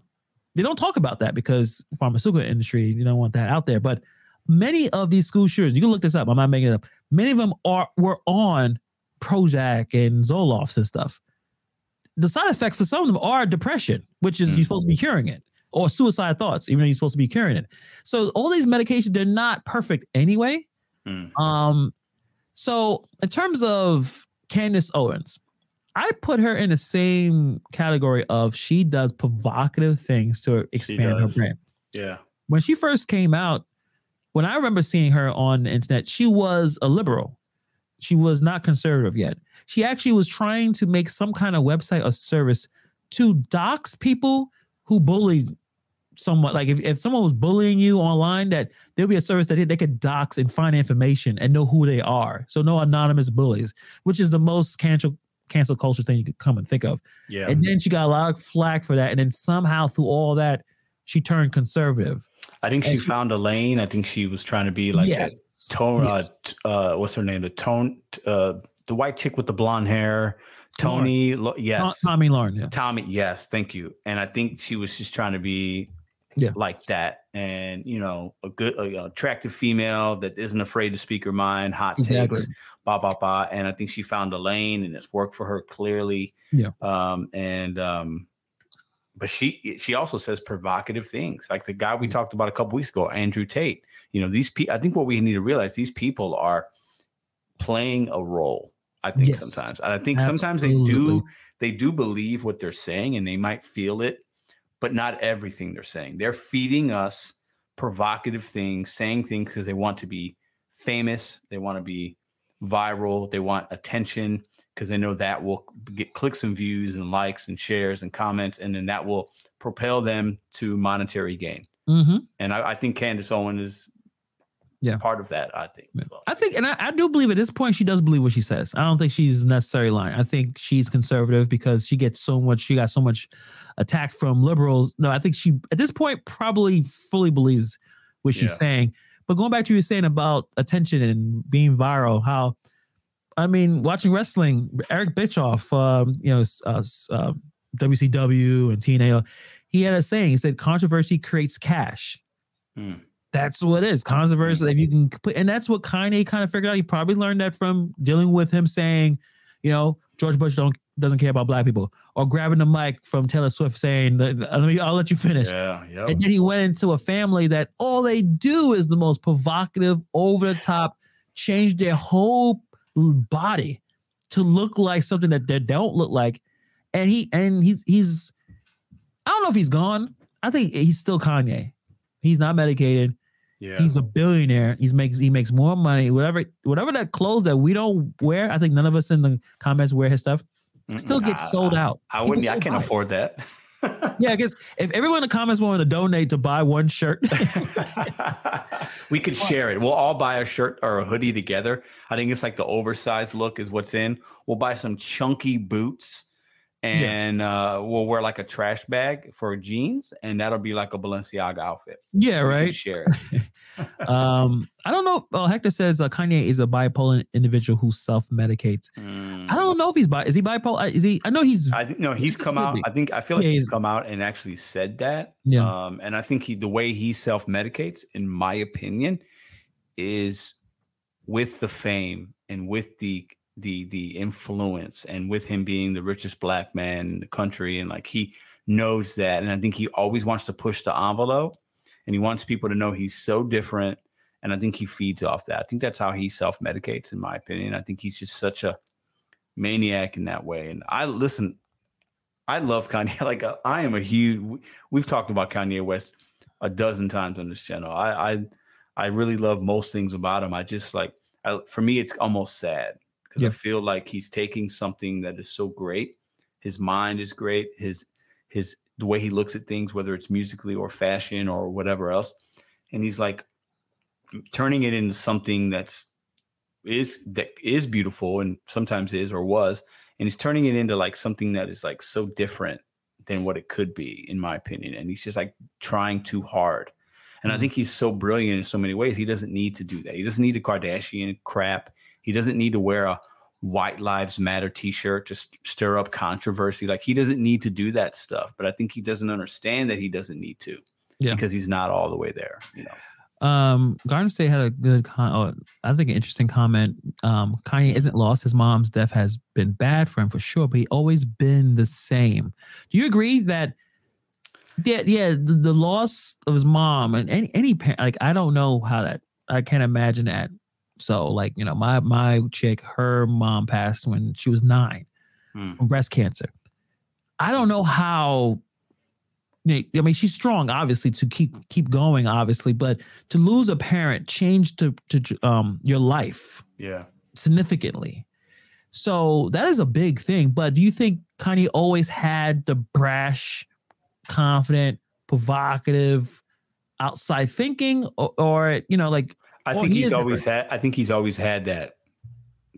They don't talk about that because pharmaceutical industry, you don't want that out there. But many of these school shooters, you can look this up. I'm not making it up. Many of them are were on Prozac and Zolofts and stuff. The side effects for some of them are depression, which is you're supposed to be curing it, or suicide thoughts, even though you're supposed to be curing it. So all these medications, they're not perfect anyway. Mm. Um, so in terms of Candace Owens, I put her in the same category of she does provocative things to expand her brand yeah. when she first came out, when I remember seeing her on the internet, she was a liberal. She was not conservative yet. She actually was trying to make some kind of website or service to dox people who bullied someone. Like if, if someone was bullying you online, that there'll be a service that they, they could dox and find information and know who they are. So no anonymous bullies, which is the most cancel cancel culture thing you could come and think of. Yeah. And then she got a lot of flack for that. And then somehow through all that, she turned conservative. I think she she- found a lane. I think she was trying to be like yes. tone. Yes. Uh, uh, what's her name? The tone. Uh, the white chick with the blonde hair. Tony. Lo- yes. To- Tomi Lahren. Yeah. Tomi, yes, thank you. And I think she was just trying to be Yeah. like that. And, you know, a good, a, attractive female that isn't afraid to speak her mind, hot Exactly. takes, blah, blah, blah. And I think she found a lane and it's worked for her clearly. Yeah. Um, and, um, but she she also says provocative things like the guy we talked about a couple weeks ago andrew tate you know these people i think what we need to realize these people are playing a role i think Yes. sometimes and i think sometimes they do they do believe what they're saying and they might feel it, but not everything they're saying. They're feeding us provocative things, saying things because they want to be famous, they want to be viral, they want attention because they know that will get clicks and views and likes and shares and comments, and then that will propel them to monetary gain. hmm And I, I think Candace Owen is Yeah. part of that. I think. Yeah. So, I think, and I, I do believe at this point she does believe what she says. I don't think she's necessarily lying. I think she's conservative because she gets so much. She got so much attack from liberals. No, I think she at this point probably fully believes what she's Yeah. saying. But going back to what you were saying about attention and being viral, how I mean, watching wrestling, Eric Bischoff, um, you know, uh, uh, WCW and TNA, he had a saying. He said, "Controversy creates cash." Hmm. That's what it is. Controversy. If you mm-hmm. can put, and that's what Kanye kind of figured out. He probably learned that from dealing with him saying, you know, George Bush don't doesn't care about black people, or grabbing the mic from Taylor Swift saying, "Let me, I'll let you finish." yeah. Yep. And then he went into a family that all they do is the most provocative, over the top, change their whole body to look like something that they don't look like. And he and he he's I don't know if he's gone. I think he's still Kanye. He's not medicated. Yeah. He's a billionaire. He's makes he makes more money. Whatever whatever that clothes that we don't wear. I think none of us in the comments wear his stuff. Still gets I- sold out. I wouldn't. People I can't afford that. <laughs> Yeah, I guess if everyone in the comments wanted to donate to buy one shirt, <laughs> we could share it. We'll all buy a shirt or a hoodie together. I think it's like the oversized look is what's in. We'll buy some chunky boots and uh, we'll wear like a trash bag for jeans, and that'll be like a Balenciaga outfit. yeah, right. share <laughs> um, I don't know. Well, Hector says uh, Kanye is a bipolar individual who self medicates. Mm. I don't know if he's bi. Is he bipolar? Is he? I know he's. I think no, he's come out. I think I feel like Yeah, he's he's- come out and actually said that. Yeah. Um, and I think he the way he self medicates, in my opinion, is with the fame and with the the the influence and with him being the richest black man in the country and like he knows that and I think he always wants to push the envelope and he wants people to know he's so different and I think he feeds off that. I think that's how he self medicates in my opinion. I think he's just such a maniac in that way and I listen I love Kanye. <laughs> Like uh, I am a huge. we- We've talked about Kanye West a dozen times on this channel. I I, I really love most things about him. I just like. I, for me, it's almost sad because Yeah. I feel like he's taking something that is so great. His mind is great. His his the way he looks at things, whether it's musically or fashion or whatever else, and he's like turning it into something that's is that is beautiful and sometimes is or was and he's turning it into like something that is like so different than what it could be in my opinion and he's just like trying too hard and mm-hmm. i think he's so brilliant in so many ways he doesn't need to do that he doesn't need the kardashian crap he doesn't need to wear a white lives matter t-shirt to stir up controversy like he doesn't need to do that stuff but i think he doesn't understand that he doesn't need to yeah. because he's not all the way there you know um, Garden State had a good, con- oh, I think an interesting comment. Um, Kanye isn't lost. His mom's death has been bad for him for sure, but he always been the same. Do you agree that? Yeah, yeah. The, the loss of his mom and any any parent, like I don't know how that. I can't imagine that. So, like you know, my my chick, her mom passed when she was nine hmm. from breast cancer. I don't know how I mean, she's strong, obviously, to keep keep going, obviously, but to lose a parent changed to to um your life, yeah, significantly. So that is a big thing. But do you think Kanye always had the brash, confident, provocative, outside thinking, or, or you know, like I think he's always different. had. I think he's always had that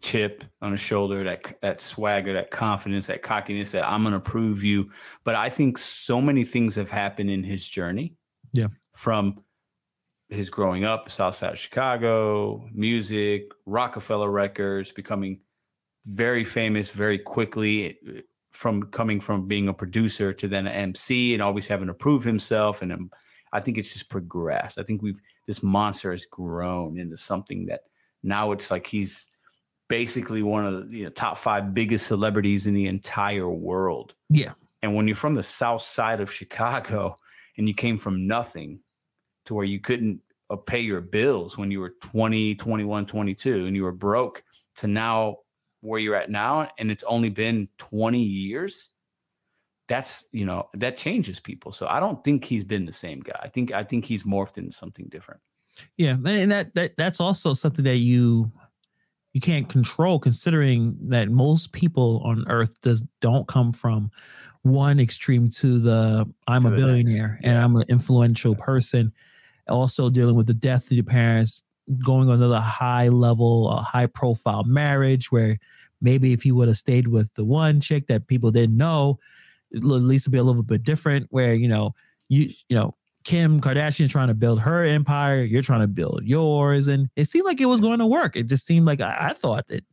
chip on his shoulder, that that swagger, that confidence, that cockiness that I'm going to prove you. But I think so many things have happened in his journey. Yeah. From his growing up, South Side of Chicago, music, Roc-A-Fella Records, becoming very famous very quickly eh, from coming from being a producer to then an MC and always having to prove himself. And I think it's just progressed. I think we've this monster has grown into something that now it's like he's basically one of the you know, top five biggest celebrities in the entire world. Yeah. And when you're from the south side of Chicago and you came from nothing to where you couldn't uh, pay your bills when you were 20, 21, 22, and you were broke to now where you're at now, and it's only been 20 years. That's you know that changes people. So I don't think he's been the same guy. I think I think he's morphed into something different. Yeah, and that that that's also something that you you can't control considering that most people on earth does don't come from one extreme to the I'm to a billionaire yeah. and I'm an influential person. Also dealing with the death of your parents, going on another high level, a high profile marriage where maybe if he would have stayed with the one chick that people didn't know, at least it'd be a little bit different. Where you know you you know Kim Kardashian trying to build her empire, you're trying to build yours, and it seemed like it was going to work. It just seemed like I, I thought that,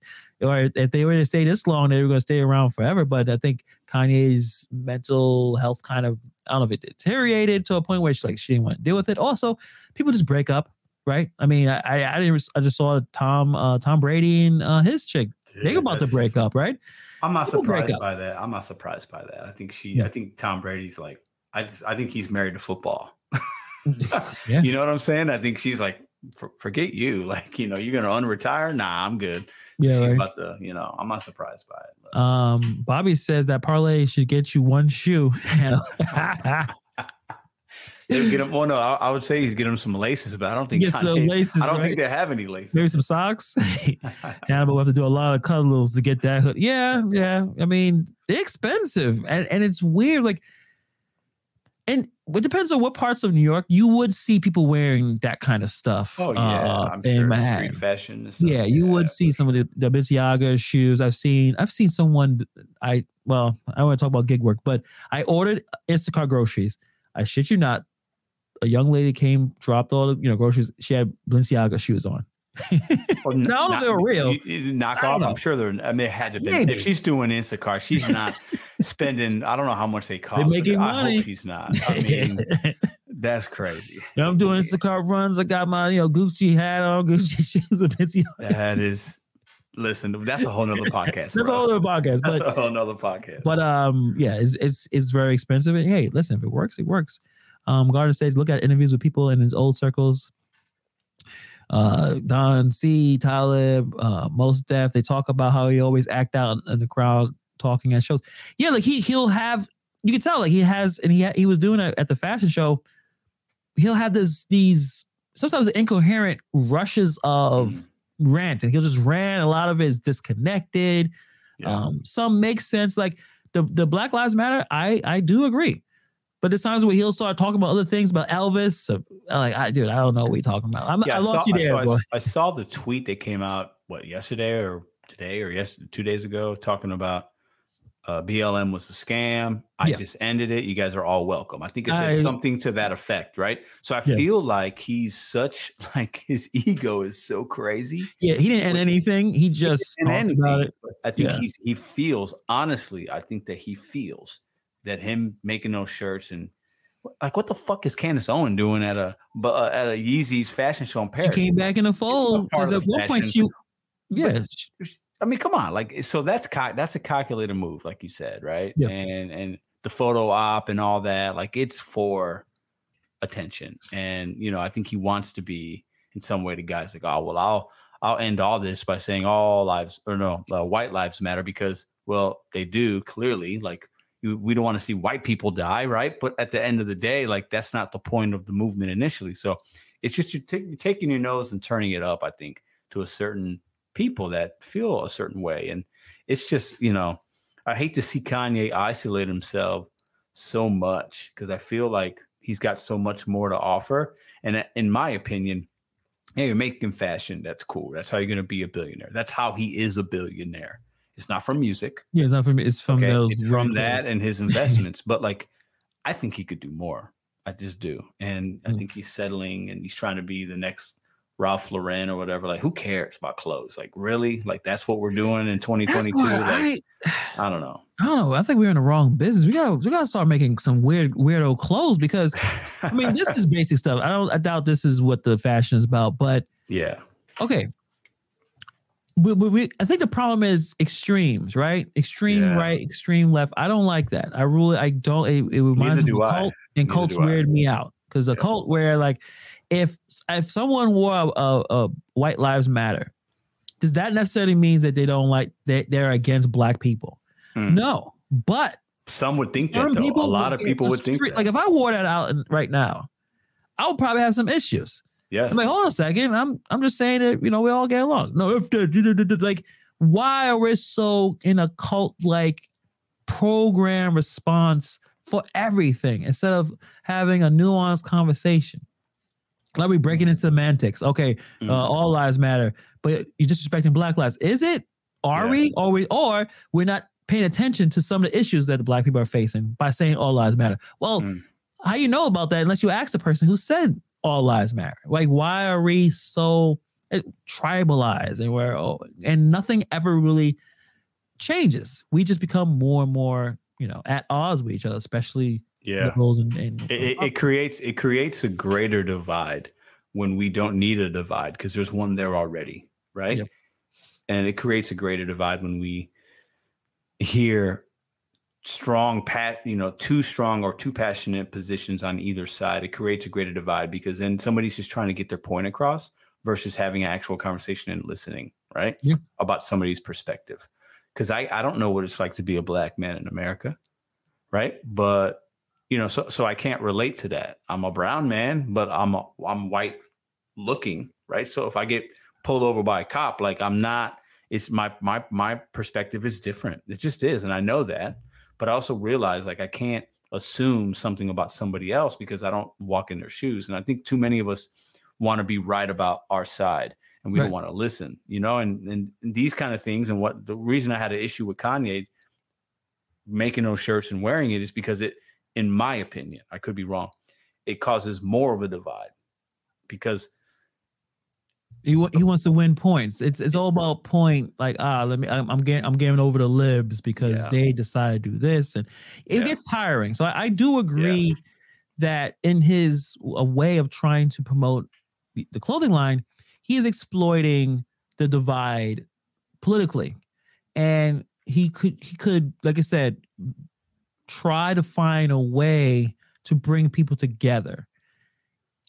or if they were to stay this long, they were going to stay around forever. But I think Kanye's mental health kind of, I don't know if it deteriorated to a point where she's like she didn't want to deal with it. Also, people just break up, right? I mean, I I, didn't, I just saw Tom uh, Tom Brady and uh, his chick. Dude, they about to break up, right? I'm not people surprised by that. I'm not surprised by that. I think she, yeah. I think Tom Brady's like, I just, I think he's married to football. <laughs> yeah. You know what I'm saying? I think she's like, forget you. <laughs> Like, you know, you're gonna unretire? Nah, I'm good. Yeah, she's right. about to, you know, I'm not surprised by it. But. Um, Bobby says that parlay should get you one shoe. <laughs> <laughs> get him. Well, no, I, I, would say he's getting him some laces, but I don't think Kanye, laces, I don't right? think they have any laces. Maybe some socks. <laughs> yeah, but we have to do a lot of cuddles to get that hood. Yeah, <laughs> yeah. I mean, they're expensive, and and it's weird. Like and it depends on what parts of New York you would see people wearing that kind of stuff. Oh yeah, uh, I'm sure Manhattan. street fashion. Yeah, you would see some of the, the Balenciaga shoes. I've seen. I've seen someone. I well, I want to talk about gig work, but I ordered Instacart groceries. I shit you not. A young lady came, dropped all the you know groceries. She had Balenciaga shoes on. well, <laughs> no, not, they were real. You, you knock off. I'm sure they're. I mean, it had to be. Maybe. If she's doing Instacart, she's <laughs> not spending. I don't know how much they cost. They're making money. I hope she's not. I mean, <laughs> that's crazy. Yeah, I'm doing Instacart runs. I got my you know Gucci hat on, Gucci shoes, a bit. That is. Listen, that's a whole nother podcast. that's bro. a whole nother podcast. That's but, a whole nother podcast. But um, yeah, it's it's it's very expensive. And hey, listen, if it works, it works. Um, Garden says, look at interviews with people in his old circles uh, Don C, Talib, uh, Mos Def, they talk about how he always act out in the crowd talking at shows. Yeah, like he he'll have you can tell like he has and he ha- he was doing it at the fashion show. He'll have this these sometimes incoherent rushes of mm. rant, and he'll just rant. A lot of it is disconnected. Yeah. Um, some make sense. Like the the Black Lives Matter, I I do agree But there's times where he'll start talking about other things about Elvis. So, like, I, dude, I don't know what we're talking about. I'm, Yeah, I I, lost saw, you there, saw, I boy. s- I saw the tweet that came out what yesterday or today or yes two days ago talking about uh, BLM was a scam. I Yeah. just ended it. You guys are all welcome. I think it said I- something to that effect, right? So I Yeah. feel like he's such <laughs> like his ego is so crazy. Yeah, he didn't end anything. He just talked anything. I think Yeah. he's he feels honestly. I think that he feels that him making those shirts and like what the fuck is Candace Owen doing at a but uh, at a Yeezy's fashion show in She Paris? came back in the fold part because at one point she, yeah, she- I mean, come on, like so that's cal- that's a calculated move, like you said, right? Yeah. And and the photo op and all that, like it's for attention, and you know, I think he wants to be in some way the guy's like, oh well, I'll I'll end all this by saying all lives or no, uh, white lives matter because well, they do clearly, like. We don't want to see white people die, right? But at the end of the day, like that's not the point of the movement initially. So it's just you're, you're taking your nose and turning it up, I think, to a certain people that feel a certain way. And it's just, you know, I hate to see Kanye isolate himself so much because I feel like he's got so much more to offer. And uh, in my opinion, hey, you're making fashion. That's cool. That's how you're going to be a billionaire. That's how he is a billionaire. It's not from music. yeah, it's not from. It's from okay? those It's from that and his investments. <laughs> but like, I think he could do more. I just do. And I Mm. think he's settling and he's trying to be the next Ralph Lauren or whatever. Like, who cares about clothes? Like, really? Like, that's what we're doing in 2022? Like, I, I don't know. <sighs> I don't know. I think we're in the wrong business. We got we got to start making some weird weirdo clothes because I mean this <laughs> is basic stuff. I don't. I doubt this is what the fashion is about. But yeah. okay, we, we, we I think the problem is extremes, right? Extreme Yeah. right, extreme left. I don't like that. I really I don't. It, it reminds me of cult, and Neither cults weird me out because a Yeah. cult where like if if someone wore a, a, a white lives matter, does that necessarily means that they don't like that they're against black people? Hmm. No, but Some would think that, though. A lot of people would think that. Like if I wore that out right now, I would probably have some issues. Yes. I'm like, hold on a second. I'm I'm just saying that you know we all get along. No, if like, why are we so in a cult like program response for everything instead of having a nuanced conversation? Like we breaking into semantics. Okay, Mhm. uh, all lives matter, but you're disrespecting black lives. Is it? Are Yeah. we? Or we? Or we're not paying attention to some of the issues that the black people are facing by saying all lives matter. Well, Mm. how you know about that unless you ask the person who said all lives matter? Like, why are we so eh, tribalized and we're oh, and nothing ever really changes? We just become more and more, you know, at odds with each other, especially yeah. liberals and, and It, it, it creates it creates a greater divide when we don't need a divide because there's one there already, right? Yep. And it creates a greater divide when we hear strong pat you know too strong or too passionate positions on either side it creates a greater divide because then somebody's just trying to get their point across versus having an actual conversation and listening right? Yeah. about somebody's perspective. Because I, I don't know what it's like to be a black man in america right? But you know so so i can't relate to that. I'm a brown man but i'm a, i'm white looking right? So if i get pulled over by a cop like i'm not it's my my my perspective is different. It just is and i know that but i also realize like i can't assume something about somebody else because i don't walk in their shoes and i think too many of us want to be right about our side and we Right. don't want to listen you know and, and and these kind of things and what the reason i had an issue with kanye making those shirts and wearing it is because it in my opinion i could be wrong it causes more of a divide because he, he wants to win points. It's it's all about point. Like ah, let me. I'm, I'm getting I'm giving over to libs because Yeah. they decide to do this, and it Yeah. gets tiring. So I, I do agree that in his a way of trying to promote the, the clothing line, he is exploiting the divide politically, and he could he could like I said, try to find a way to bring people together.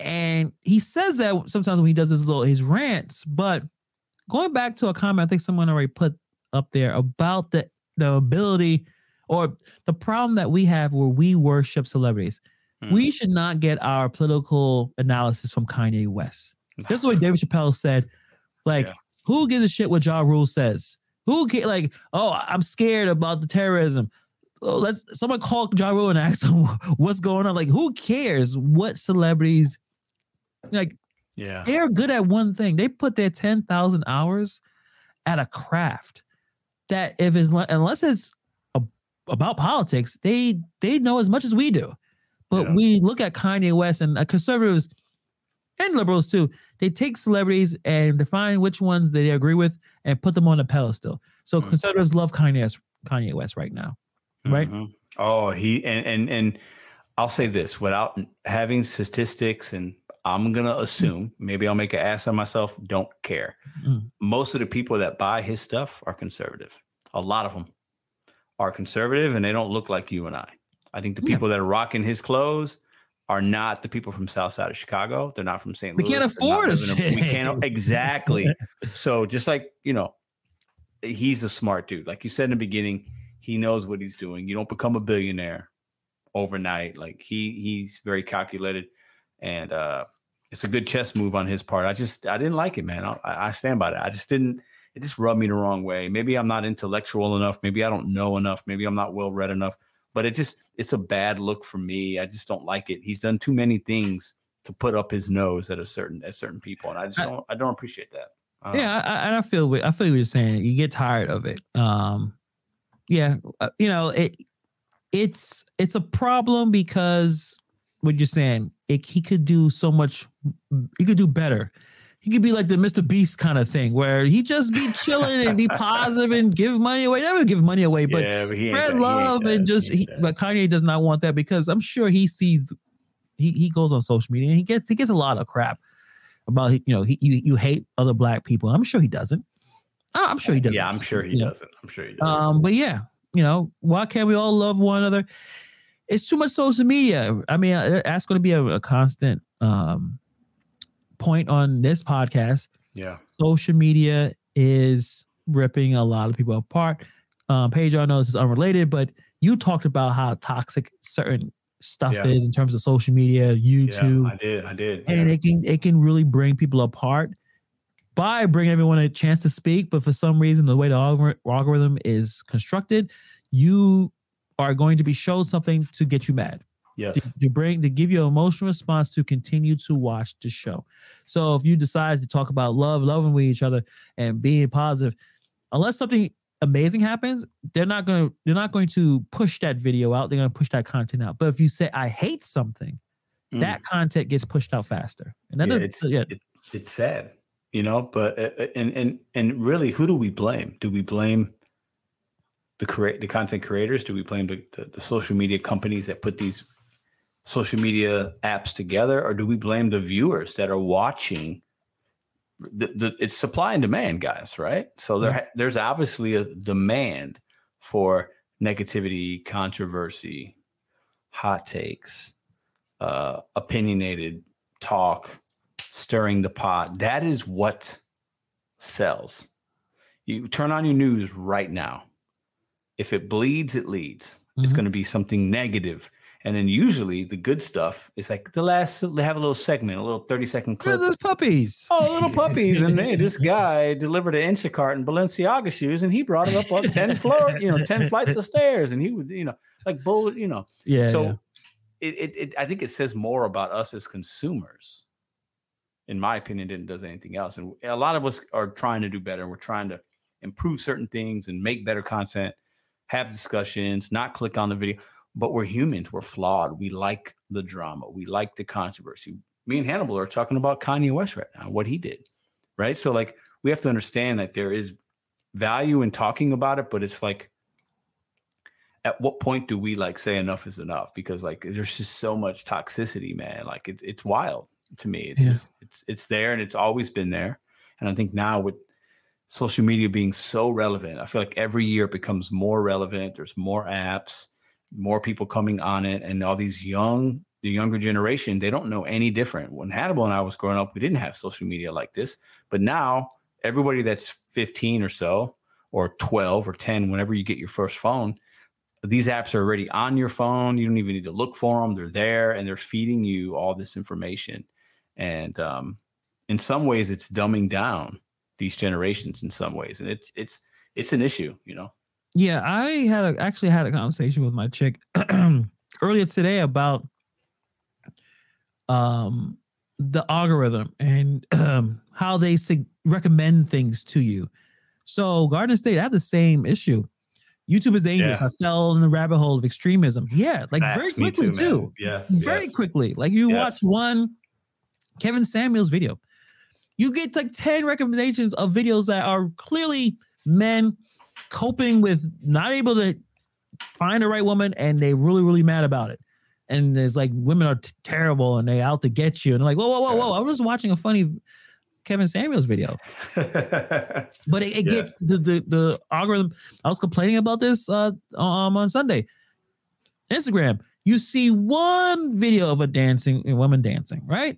And he says that sometimes when he does his little his rants, but going back to a comment I think someone already put up there about the the ability or the problem that we have where we worship celebrities. Hmm. We should not get our political analysis from Kanye West. This is what David Chappelle said. Like, Yeah. who gives a shit what Ja Rule says? Who ca- like, oh, I'm scared about the terrorism. oh, let's someone call Ja Rule and ask him <laughs> what's going on. Like, who cares what celebrities like? Yeah, they're good at one thing. They put their ten thousand hours at a craft that if it's unless it's a, about politics, they they know as much as we do. But yeah. we look at Kanye West and uh, conservatives and liberals too. They take celebrities and define which ones they agree with and put them on a pedestal. So mm-hmm. conservatives love Kanye Kanye West right now, right? Mm-hmm. Oh, he and and and I'll say this without having statistics and I'm gonna assume maybe I'll make an ass of myself. Don't care. Mm. Most of the people that buy his stuff are conservative. A lot of them are conservative, and they don't look like you and I. I think the yeah. people that are rocking his clothes are not the people from South Side of Chicago. They're not from St. Louis. We can't afford it. We can't exactly. <laughs> so just like you know, he's a smart dude. Like you said in the beginning, he knows what he's doing. You don't become a billionaire overnight. Like he he's very calculated, and uh, it's a good chess move on his part. I just I didn't like it, man. I, I stand by that. I just didn't. It just rubbed me the wrong way. Maybe I'm not intellectual enough. Maybe I don't know enough. Maybe I'm not well read enough. But it just it's a bad look for me. I just don't like it. He's done too many things to put up his nose at a certain at certain people, and I just don't I, I don't appreciate that. yeah, I, I feel I feel what you're saying. You get tired of it. Um, yeah, uh, you know it. It's it's a problem because what you're saying. It, he could do so much. He could do better he could be like the Mr. Beast kind of thing, where he just be chilling and be <laughs> positive and give money away. Never give money away, but, yeah, but spread love and just. He, but Kanye does not want that because I'm sure he sees. He he goes on social media and he gets he gets a lot of crap about you know he you, you hate other black people. I'm sure he doesn't. I'm sure he doesn't. Yeah, I'm sure he doesn't. I'm sure he doesn't. Um, but yeah, you know, why can't we all love one another? It's too much social media. I mean, uh, that's going to be a, a constant um point on this podcast. Yeah. Social media is ripping a lot of people apart. Um, Paige, I know this is unrelated, but you talked about how toxic certain stuff yeah. is in terms of social media, YouTube. Yeah, I did. I did. And it can it can really bring people apart by bringing everyone a chance to speak. But for some reason, the way the algorithm is constructed, you are going to be shown something to get you mad. Yes. To, to, bring to give you an emotional response to continue to watch the show. So if you decide to talk about love, loving with each other, and being positive, unless something amazing happens, they're not going to they're not going to push that video out. They're going to push that content out. But if you say I hate something, mm. that content gets pushed out faster. And yeah, it's yeah. It, it's sad, you know. But uh, uh, and and and really, who do we blame? Do we blame? The create the content creators? Do we blame the, the, the, social media companies that put these social media apps together, or do we blame the viewers that are watching? The, the, it's supply and demand, guys, right? So there, mm-hmm. there's obviously a demand for negativity, controversy, hot takes, uh, opinionated talk, stirring the pot. That is what sells. You turn on your news right now. If it bleeds, it leads. Mm-hmm. It's going to be something negative. And then usually the good stuff is like the last, they have a little segment, a little 30 second clip. those puppies. Oh, little puppies. and hey, this <laughs> guy delivered an Instacart in Balenciaga shoes and he brought it up on 10 <laughs> floor, you know, 10 flights of stairs. And he would, you know, like bull, you know. Yeah. So yeah. It, it, it, I think it says more about us as consumers, in my opinion, than it does anything else. And a lot of us are trying to do better. We're trying to improve certain things and make better content, have discussions, not click on the video but we're humans. We're flawed. We like the drama. We like the controversy. Me and Hannibal are talking about Kanye West right now, what he did, right? So like we have to understand that there is value in talking about it, but it's like at what point do we like say enough is enough? Because like there's just so much toxicity, man. Like it, it's wild to me. It's yeah. just it's it's there and it's always been there. And I think now with social media being so relevant, I feel like every year it becomes more relevant. There's more apps more people coming on it, and all these young, the younger generation, they don't know any different. When Hannibal and I was growing up, we didn't have social media like this, but now everybody that's 15 or so, or 12 or 10, whenever you get your first phone, these apps are already on your phone. You don't even need to look for them; they're there, and they're feeding you all this information. And um, in some ways, it's dumbing down these generations. In some ways, and it's it's it's an issue, you know. Yeah, I had a, actually had a conversation with my chick <clears throat> earlier today about um the algorithm and um, how they sig- recommend things to you. So Garden State, I have the same issue. YouTube is dangerous. Yeah. I fell in the rabbit hole of extremism. Yeah, like very quickly too, too. Yes. Very yes. quickly. Like you Yes. watch one Kevin Samuels video, you get like 10 recommendations of videos that are clearly men coping with not able to find the right woman and they really, really mad about it. And it's like women are t- terrible and they out to get you. And they're like, whoa, whoa, whoa, whoa. I was watching a funny Kevin Samuels video. <laughs> But it, it Yeah. gets the, the the algorithm. I was complaining about this uh um on Sunday. Instagram, you see one video of a dancing a woman dancing, right?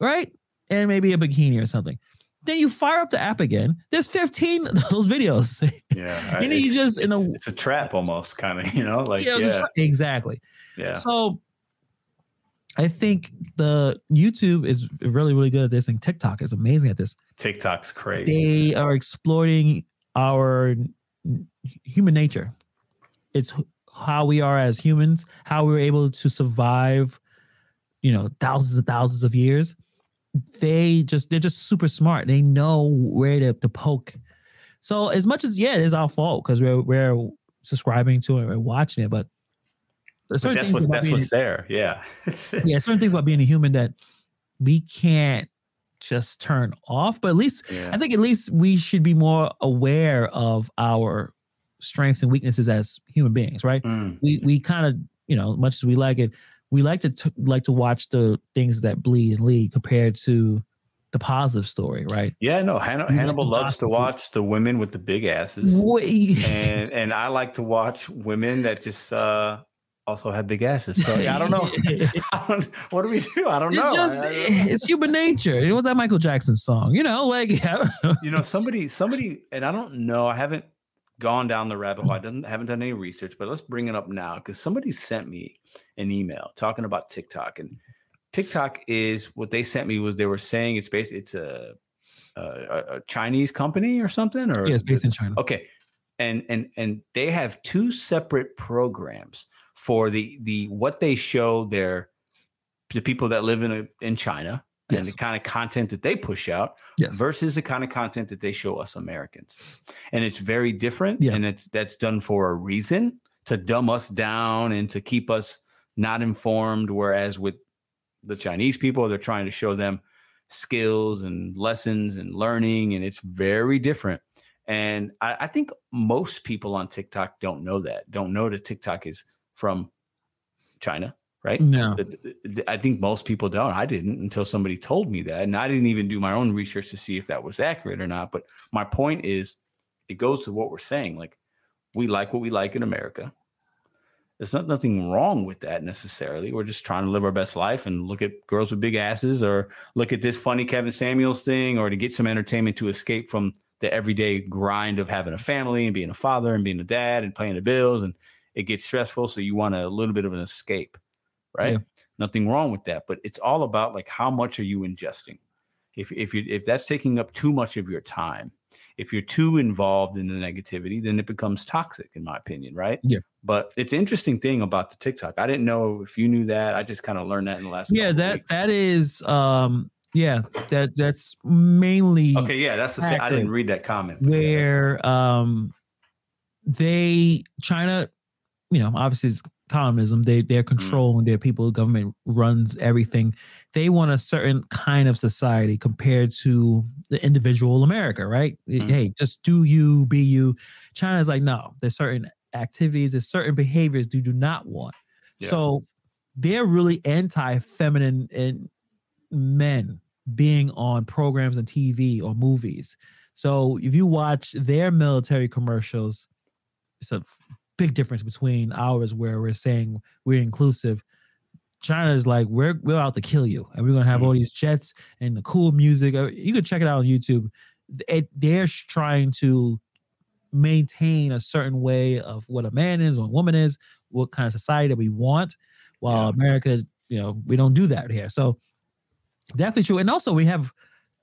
Right? And maybe a bikini or something. Then you fire up the app again. There's 15 of those videos. <laughs> yeah. You know, you it's, just in it's, a- it's a trap almost kind of, <laughs> you know, like Yeah, yeah. exactly. yeah. So I think the YouTube is really, really good at this, and TikTok is amazing at this. TikTok's crazy. they are exploiting our human nature. It's how we are as humans, how we were able to survive, you know, thousands and thousands of years. They just they're just super smart. They know where to, to poke. So as much as yeah, it is our fault because we're we're subscribing to it and watching it, but there's But that's what that's what's there. Yeah. <laughs> yeah, certain things about being a human that we can't just turn off. But at least yeah. I think at least we should be more aware of our strengths and weaknesses as human beings, right? Mm. We we kind of you know, much as we like it, we like to t- like to watch the things that bleed and lead compared to the positive story, right? Yeah, no, Han- Hannibal loves to watch the women with the big asses. Way- and and I like to watch women that just uh also have big asses. So yeah, I don't know. <laughs> <laughs> I don't, what do we do? I don't It's know. just I- I don't know. it's human nature. You know that Michael Jackson song? You know, like <laughs> you know, somebody, somebody, and I don't know. I haven't gone down the rabbit hole. I didn't, haven't done any research, but let's bring it up now because somebody sent me an email talking about TikTok, and TikTok is what they sent me was they were saying it's based, it's a, a, a Chinese company or something, or yeah, it's based in China. Okay. And and and they have two separate programs for the the what they show their the people that live in a, in China and the kind of content that they push out Yes. versus the kind of content that they show us Americans. And it's very different Yeah. and it's that's done for a reason to dumb us down and to keep us not informed whereas with the Chinese people they're trying to show them skills and lessons and learning and it's very different. And I, I think most people on TikTok don't know that, don't know that TikTok is from China, right? No. I think most people don't. I didn't until somebody told me that. And I didn't even do my own research to see if that was accurate or not. But my point is, it goes to what we're saying. Like, we like what we like in America. There's not nothing wrong with that necessarily. We're just trying to live our best life and look at girls with big asses or look at this funny Kevin Samuels thing or to get some entertainment to escape from the everyday grind of having a family and being a father and being a dad and paying the bills. And it gets stressful. So you want a little bit of an escape, right? Yeah. Nothing wrong with that. But it's all about like how much are you ingesting? If if you if that's taking up too much of your time, if you're too involved in the negativity, then it becomes toxic, in my opinion, right? Yeah. But it's interesting thing about the TikTok. I didn't know if you knew that. I just kind of learned that in the last. yeah, that weeks. that is um yeah, that that's mainly Okay, yeah, that's the same. I didn't read that comment. where um they China, you know, obviously it's communism. They they're controlling their people. Government runs everything. They want a certain kind of society compared to the individual America, right? Mhm. Hey, just do you, be you. China's like, no, there's certain activities, there's certain behaviors you do not want. Yeah. So they're really anti-feminine and men being on programs and TV or movies. So if you watch their military commercials, it's a big difference between ours where we're saying we're inclusive. China is like we're we're out to kill you, and we're gonna have all these jets and the cool music. Uh, You can check it out on YouTube. It, they're trying to maintain a certain way of what a man is or a woman is, what kind of society that we want. While Yeah. America, you know, we don't do that here. So definitely true. And also we have,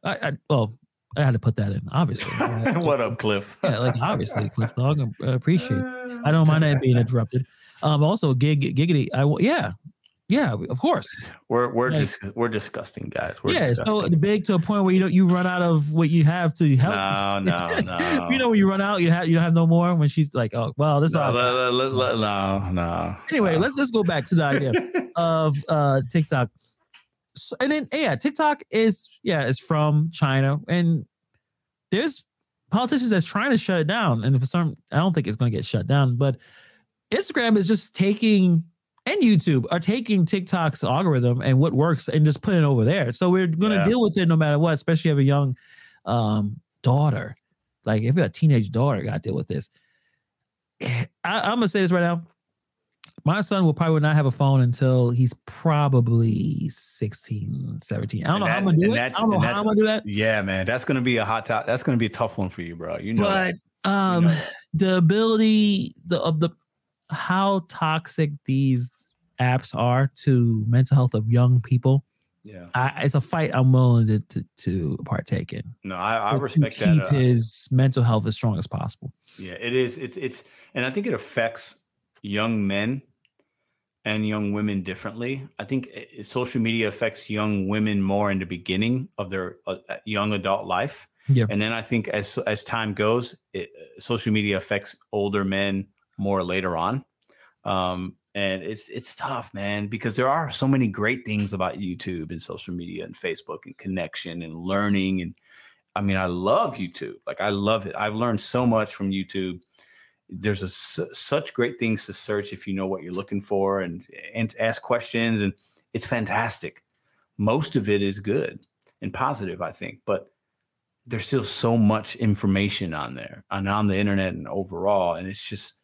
I, I well, I had to put that in, obviously. <laughs> what up, Cliff? yeah, like obviously, Cliff Dog. I appreciate. <laughs> I don't mind that being interrupted. Um, also, gig giggity. I yeah, yeah, of course. We're we're dis- we're disgusting guys. We're yeah, disgusting. so big to a point where you don't you run out of what you have to help. No, <laughs> no, no. you know when you run out, you have you don't have no more. When she's like, oh well, this no, all. le- no, no. Anyway, no. let's let's go back to the idea of uh TikTok. So, and then yeah, TikTok is yeah, it's from China, and there's politicians that's trying to shut it down. And for some, I don't think it's going to get shut down, but Instagram is just taking and YouTube are taking TikTok's algorithm and what works and just putting it over there. So we're going to Yeah. deal with it no matter what, especially if you have a young um, daughter. Like if you have a teenage daughter, got to deal with this. I, I'm gonna say this right now. My son will probably not have a phone until he's probably 16, 17. I don't And know how I'm gonna do it. I don't know how I'm gonna do that. Yeah, man, that's gonna be a hot top. That's gonna be a tough one for you, bro. You know. that. but um know. the ability the of the how toxic these apps are to mental health of young people yeah. I, it's a fight i'm willing to to, to partake in No, I, I to respect keep that. uh, his mental health as strong as possible Yeah, it is. It's it's, and I think it affects young men and young women differently. I think i- i- social media affects young women more in the beginning of their uh, uh, young adult life, Yeah. and then I think as as time goes, it, uh, social media affects older men more later on. Um, and it's it's tough, man, because there are so many great things about YouTube and social media and Facebook and connection and learning and I mean, I love YouTube. Like I love it. I've learned so much from YouTube. There's a, such great things to search if you know what you're looking for and and ask questions and it's fantastic. Most of it is good and positive, I think, but there's still so much information on there and on the internet and overall and it's just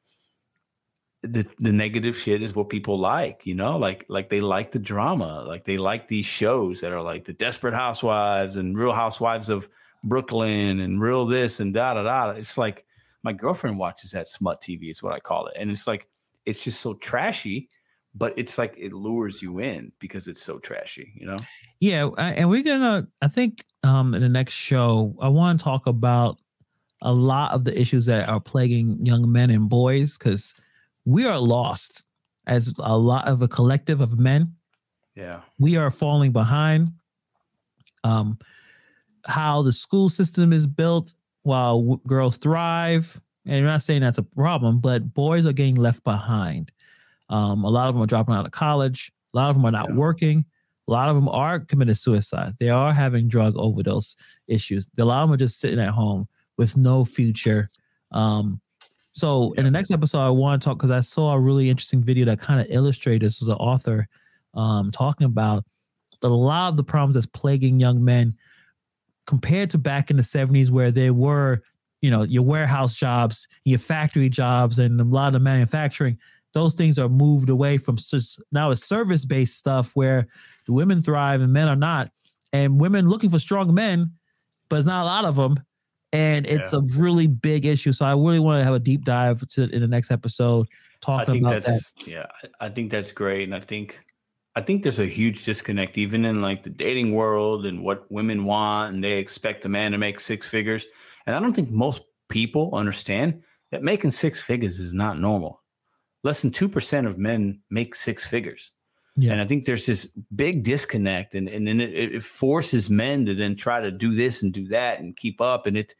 the the negative shit is what people like, you know, like like they like the drama, like they like these shows that are like the Desperate Housewives and Real Housewives of Brooklyn and Real this and da da da. It's like my girlfriend watches that smut TV, is what I call it, and it's like it's just so trashy, but it's like it lures you in because it's so trashy, you know. yeah and we're gonna i think um in the next show i want to talk about a lot of the issues that are plaguing young men and boys because we are lost as a lot of a collective of men Yeah, we are falling behind. Um, how the school system is built while w- girls thrive, and I'm not saying that's a problem, but boys are getting left behind. Um, a lot of them are dropping out of college. A lot of them are not Yeah. working. A lot of them are committing suicide. They are having drug overdose issues. A lot of them are just sitting at home with no future. Um, so in the next episode, I want to talk because I saw a really interesting video that kind of illustrated this. Was an author um, talking about a lot of the problems that's plaguing young men compared to back in the 70s where there were you know your warehouse jobs your factory jobs and a lot of manufacturing those things are moved away from now it's service based stuff where the women thrive and men are not. And women looking for strong men but it's not a lot of them and it's Yeah. a really big issue. So i really want to have a deep dive to in the next episode I talking think about that. yeah, I I think that's great, and I think I think there's a huge disconnect even in like the dating world and what women want, and they expect a man to make six figures, and I don't think most people understand that making six figures is not normal. Less than two percent of men make six figures. Yeah. And I think there's this big disconnect, and, and then it, it forces men to then try to do this and do that and keep up, and it,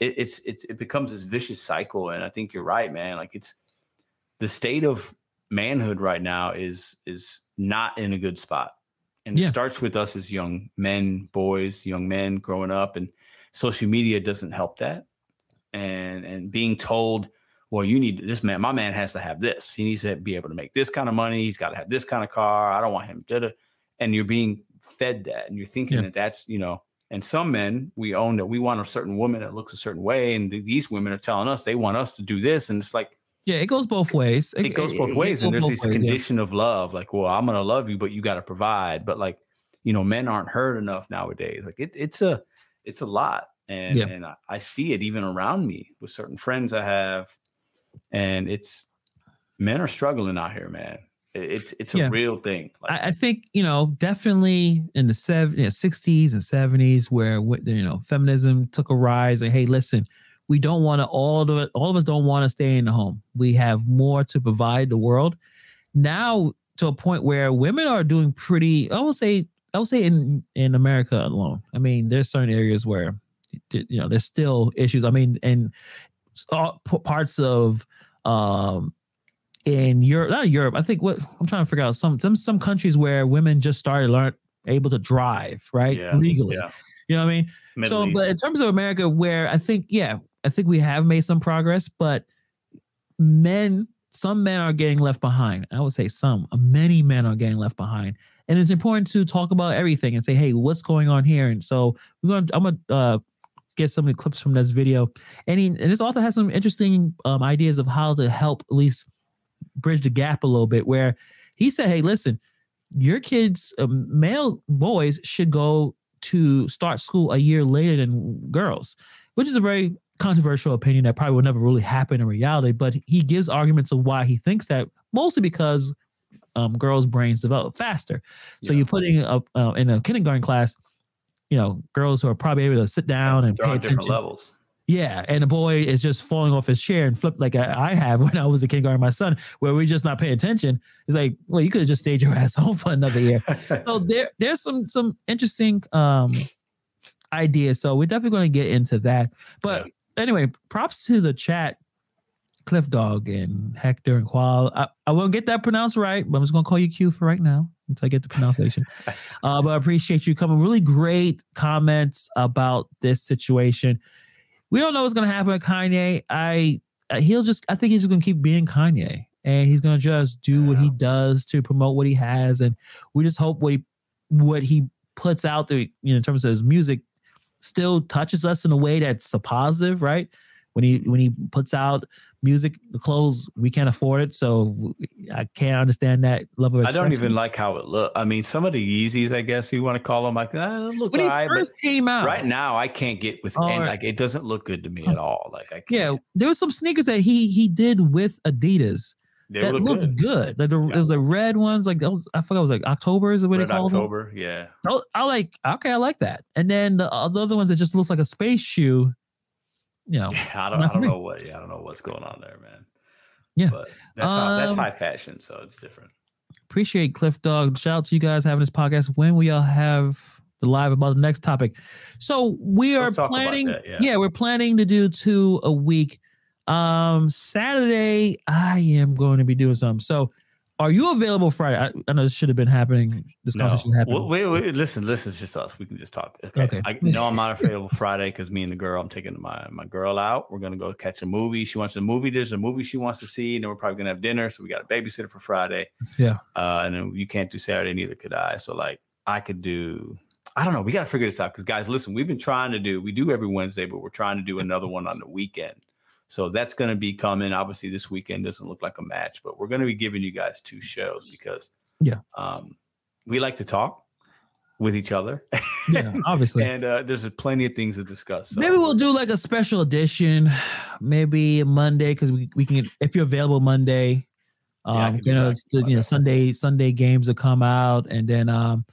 it it's it, it becomes this vicious cycle. And I think you're right, man. Like it's the state of manhood right now is is not in a good spot, and Yeah. it starts with us as young men, boys, young men growing up, and social media doesn't help that, and and being told. Well, you need this man. My man has to have this. He needs to be able to make this kind of money. He's got to have this kind of car. I don't want him. Da-da. And you're being fed that, and you're thinking Yeah. that that's you know. And some men, we own that we want a certain woman that looks a certain way, and th- these women are telling us they want us to do this, and it's like yeah it goes both ways it goes both it ways, and there's this ways, yeah. condition of love, like, well, I'm gonna love you, but you got to provide. But like, you know, men aren't heard enough nowadays. Like it, it's a, it's a lot, and Yeah. and I, I see it even around me with certain friends I have, and it's men are struggling out here, man. It's it's a yeah. real thing. Like, I, I, think you know definitely in the seven, you know, 60s and 70s where what you know feminism took a rise. And hey, listen, we don't want to all of it. All of us don't want to stay in the home. We have more to provide the world. Now to a point where women are doing pretty. I will say. I will say in in America alone. I mean, there's certain areas where you know there's still issues. I mean, and parts of um in Europe, not Europe. I think what I'm trying to figure out some some some countries where women just started learn able to drive right yeah, legally. Yeah. You know what I mean? Middle so, East. but in terms of America, where I think yeah, I think we have made some progress, but men, some men are getting left behind. I would say some, many men are getting left behind, and it's important to talk about everything and say, hey, what's going on here? And so we're going. to I'm gonna uh, get some of the clips from this video, and he, and this author has some interesting um, ideas of how to help at least bridge the gap a little bit where he said, Hey, listen, your kids, uh, male boys, should go to start school a year later than girls, which is a very controversial opinion that probably will never really happen in reality. But he gives arguments of why he thinks that, mostly because um, girls' brains develop faster. So yeah. you're putting up uh, in a kindergarten class, you know, girls who are probably able to sit down and pay attention. different levels. Yeah, and the boy is just falling off his chair and flipped like I, have <laughs> when I was a kindergarten. My son, where we just not paying attention. It's like, well, you could have just stayed your <laughs> ass home for another year. so <laughs> there, there's some some interesting um ideas. So we're definitely going to get into that. But yeah. Anyway, props to the chat, Cliff Dog and Hector and Qual. I, I won't get that pronounced right, but I'm just going to call you Q for right now until I get the pronunciation. <laughs> uh, but I appreciate you coming. Really great comments about this situation we don't know what's gonna happen with Kanye. I he'll just I think he's just gonna keep being Kanye and he's gonna just do what he does to promote what he has, and we just hope what he what he puts out there, you know, in terms of his music, still touches us in a way that's a positive, right? When he when he puts out music, the clothes we can't afford it, so I can't understand that level. I don't even like how it look. I mean, some of the Yeezys, I guess you want to call them, like ah, look. When he right, first came out, right now I can't get with oh, like it doesn't look good to me at all. Like I can't. yeah, there was some sneakers that he he did with Adidas. They that look looked good. good. Like the, yeah. it was like red ones, like those. I forgot it was like October is what red they call October, them. yeah. I, I, like okay, I like that. And then the, uh, the other ones that just looks like a space shoe. You know, <laughs> yeah, I don't, I don't know what. Yeah, I don't know what's going on there, man. Yeah, but that's um, that's high fashion, so it's different. Appreciate Cliff Dog. Shout out to you guys having this podcast. When we all have the live about the next topic. So we so are planning. That, yeah. yeah, we're planning to do two a week. Um, Saturday, I am going to be doing something. So are you available Friday? I, I know this should have been happening. This no. conversation happened. Wait, wait, listen, listen. It's just us. We can just talk. Okay. okay. I know I'm not available Friday because me and the girl, I'm taking my my girl out. We're gonna go catch a movie. She wants a movie. There's a movie she wants to see, and then we're probably gonna have dinner. So we got a babysitter for Friday. Yeah. Uh, and then you can't do Saturday, neither could I. So like, I could do. I don't know. We got to figure this out because guys, listen. We've been trying to do. We do every Wednesday, but we're trying to do another one on the weekend. So that's going to be coming. Obviously, this weekend doesn't look like a match, but we're going to be giving you guys two shows because yeah, um, we like to talk with each other. Yeah, <laughs> obviously. and uh, there's plenty of things to discuss. So. Maybe we'll do like a special edition, maybe Monday because we, we can if you're available Monday. Um, yeah, you know, the, you know Sunday Sunday games will come out, and then um,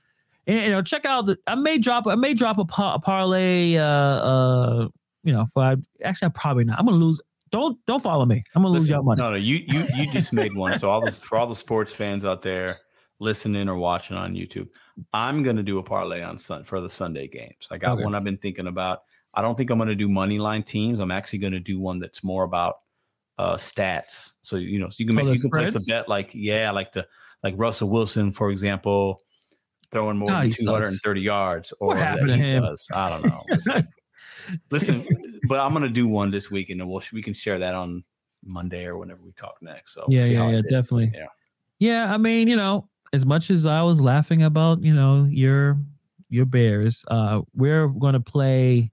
and, you know check out the I may drop I may drop a, par, a parlay uh uh you know, for actually, I probably not. I'm gonna lose. Don't don't follow me. I'm gonna Listen, lose y'all money. No, no, you you you just made one. So all this for all the sports fans out there listening or watching on YouTube, I'm gonna do a parlay on Sun for the Sunday games. I got okay. one I've been thinking about. I don't think I'm gonna do money line teams. I'm actually gonna do one that's more about uh stats. So you know, so you can make oh, you can place a bet like yeah, like the like Russell Wilson, for example, throwing more than 230 sucks. yards, or what happened to him? Does. I don't know. Listen, but I'm gonna do one this week, and we'll we can share that on Monday or whenever we talk next. So yeah, yeah, yeah, definitely. Yeah, yeah. I mean, you know, as much as I was laughing about, you know, your your Bears, uh, we're gonna play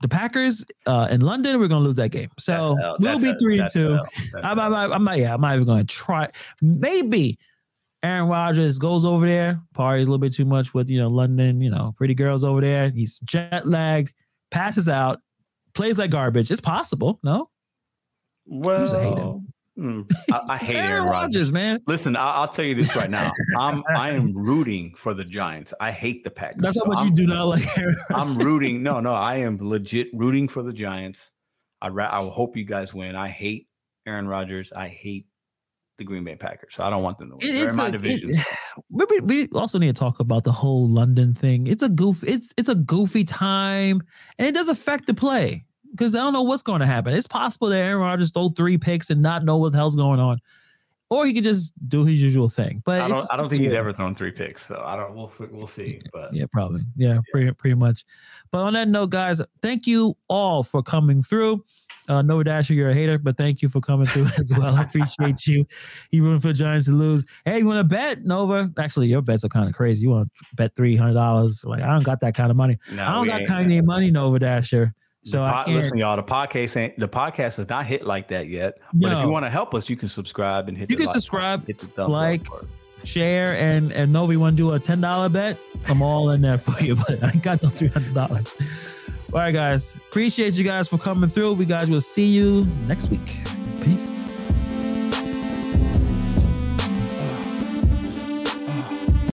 the Packers uh, in London. We're gonna lose that game, so we'll be three and two. I'm, I'm, I'm, not. Yeah, I'm not even gonna try. Maybe. Aaron Rodgers goes over there, parties a little bit too much with you know London, you know, pretty girls over there. He's jet lagged passes out, plays like garbage. It's possible, no? Well, Mm, I, I, hate Aaron, Aaron Rodgers, man. Listen, I, will tell you this right now. I'm <laughs> I am rooting for the Giants. I hate the Packers. That's so what you do not like. <laughs> I'm rooting. No, no, I am legit rooting for the Giants. I I hope you guys win. I hate Aaron Rodgers. I hate the Green Bay Packers. So I don't want them to win. It, They're in my division. we, we also need to talk about the whole London thing. It's a goof. It's it's a goofy time, and it does affect the play because I don't know what's going to happen. It's possible that Aaron Rodgers throw three picks and not know what the hell's going on, or he could just do his usual thing. But I don't. I don't think he's ever thrown three picks, so I don't. We'll we'll see. But yeah, probably. Yeah, yeah, pretty pretty much. But on that note, guys, thank you all for coming through. Uh, Nova Dasher, you're a hater, but thank you for coming through as well. I appreciate you. You rooting for the Giants to lose. Hey, you want to bet, Nova? Actually, your bets are kind of crazy. You want to bet three hundred dollars? Like I don't got that kind of money. No, I don't got kind of money, Nova Dasher. So listen, y'all. The podcast ain't the podcast is not hit like that yet. But no. if you want to help us, you can subscribe and hit. You can like, subscribe, hit the thumbs like, share, and and Nova, Novi want to do a ten dollar bet. I'm all in there for you, <laughs> but I got no three hundred dollars. All right, guys. Appreciate you guys for coming through. We guys will see you next week. Peace.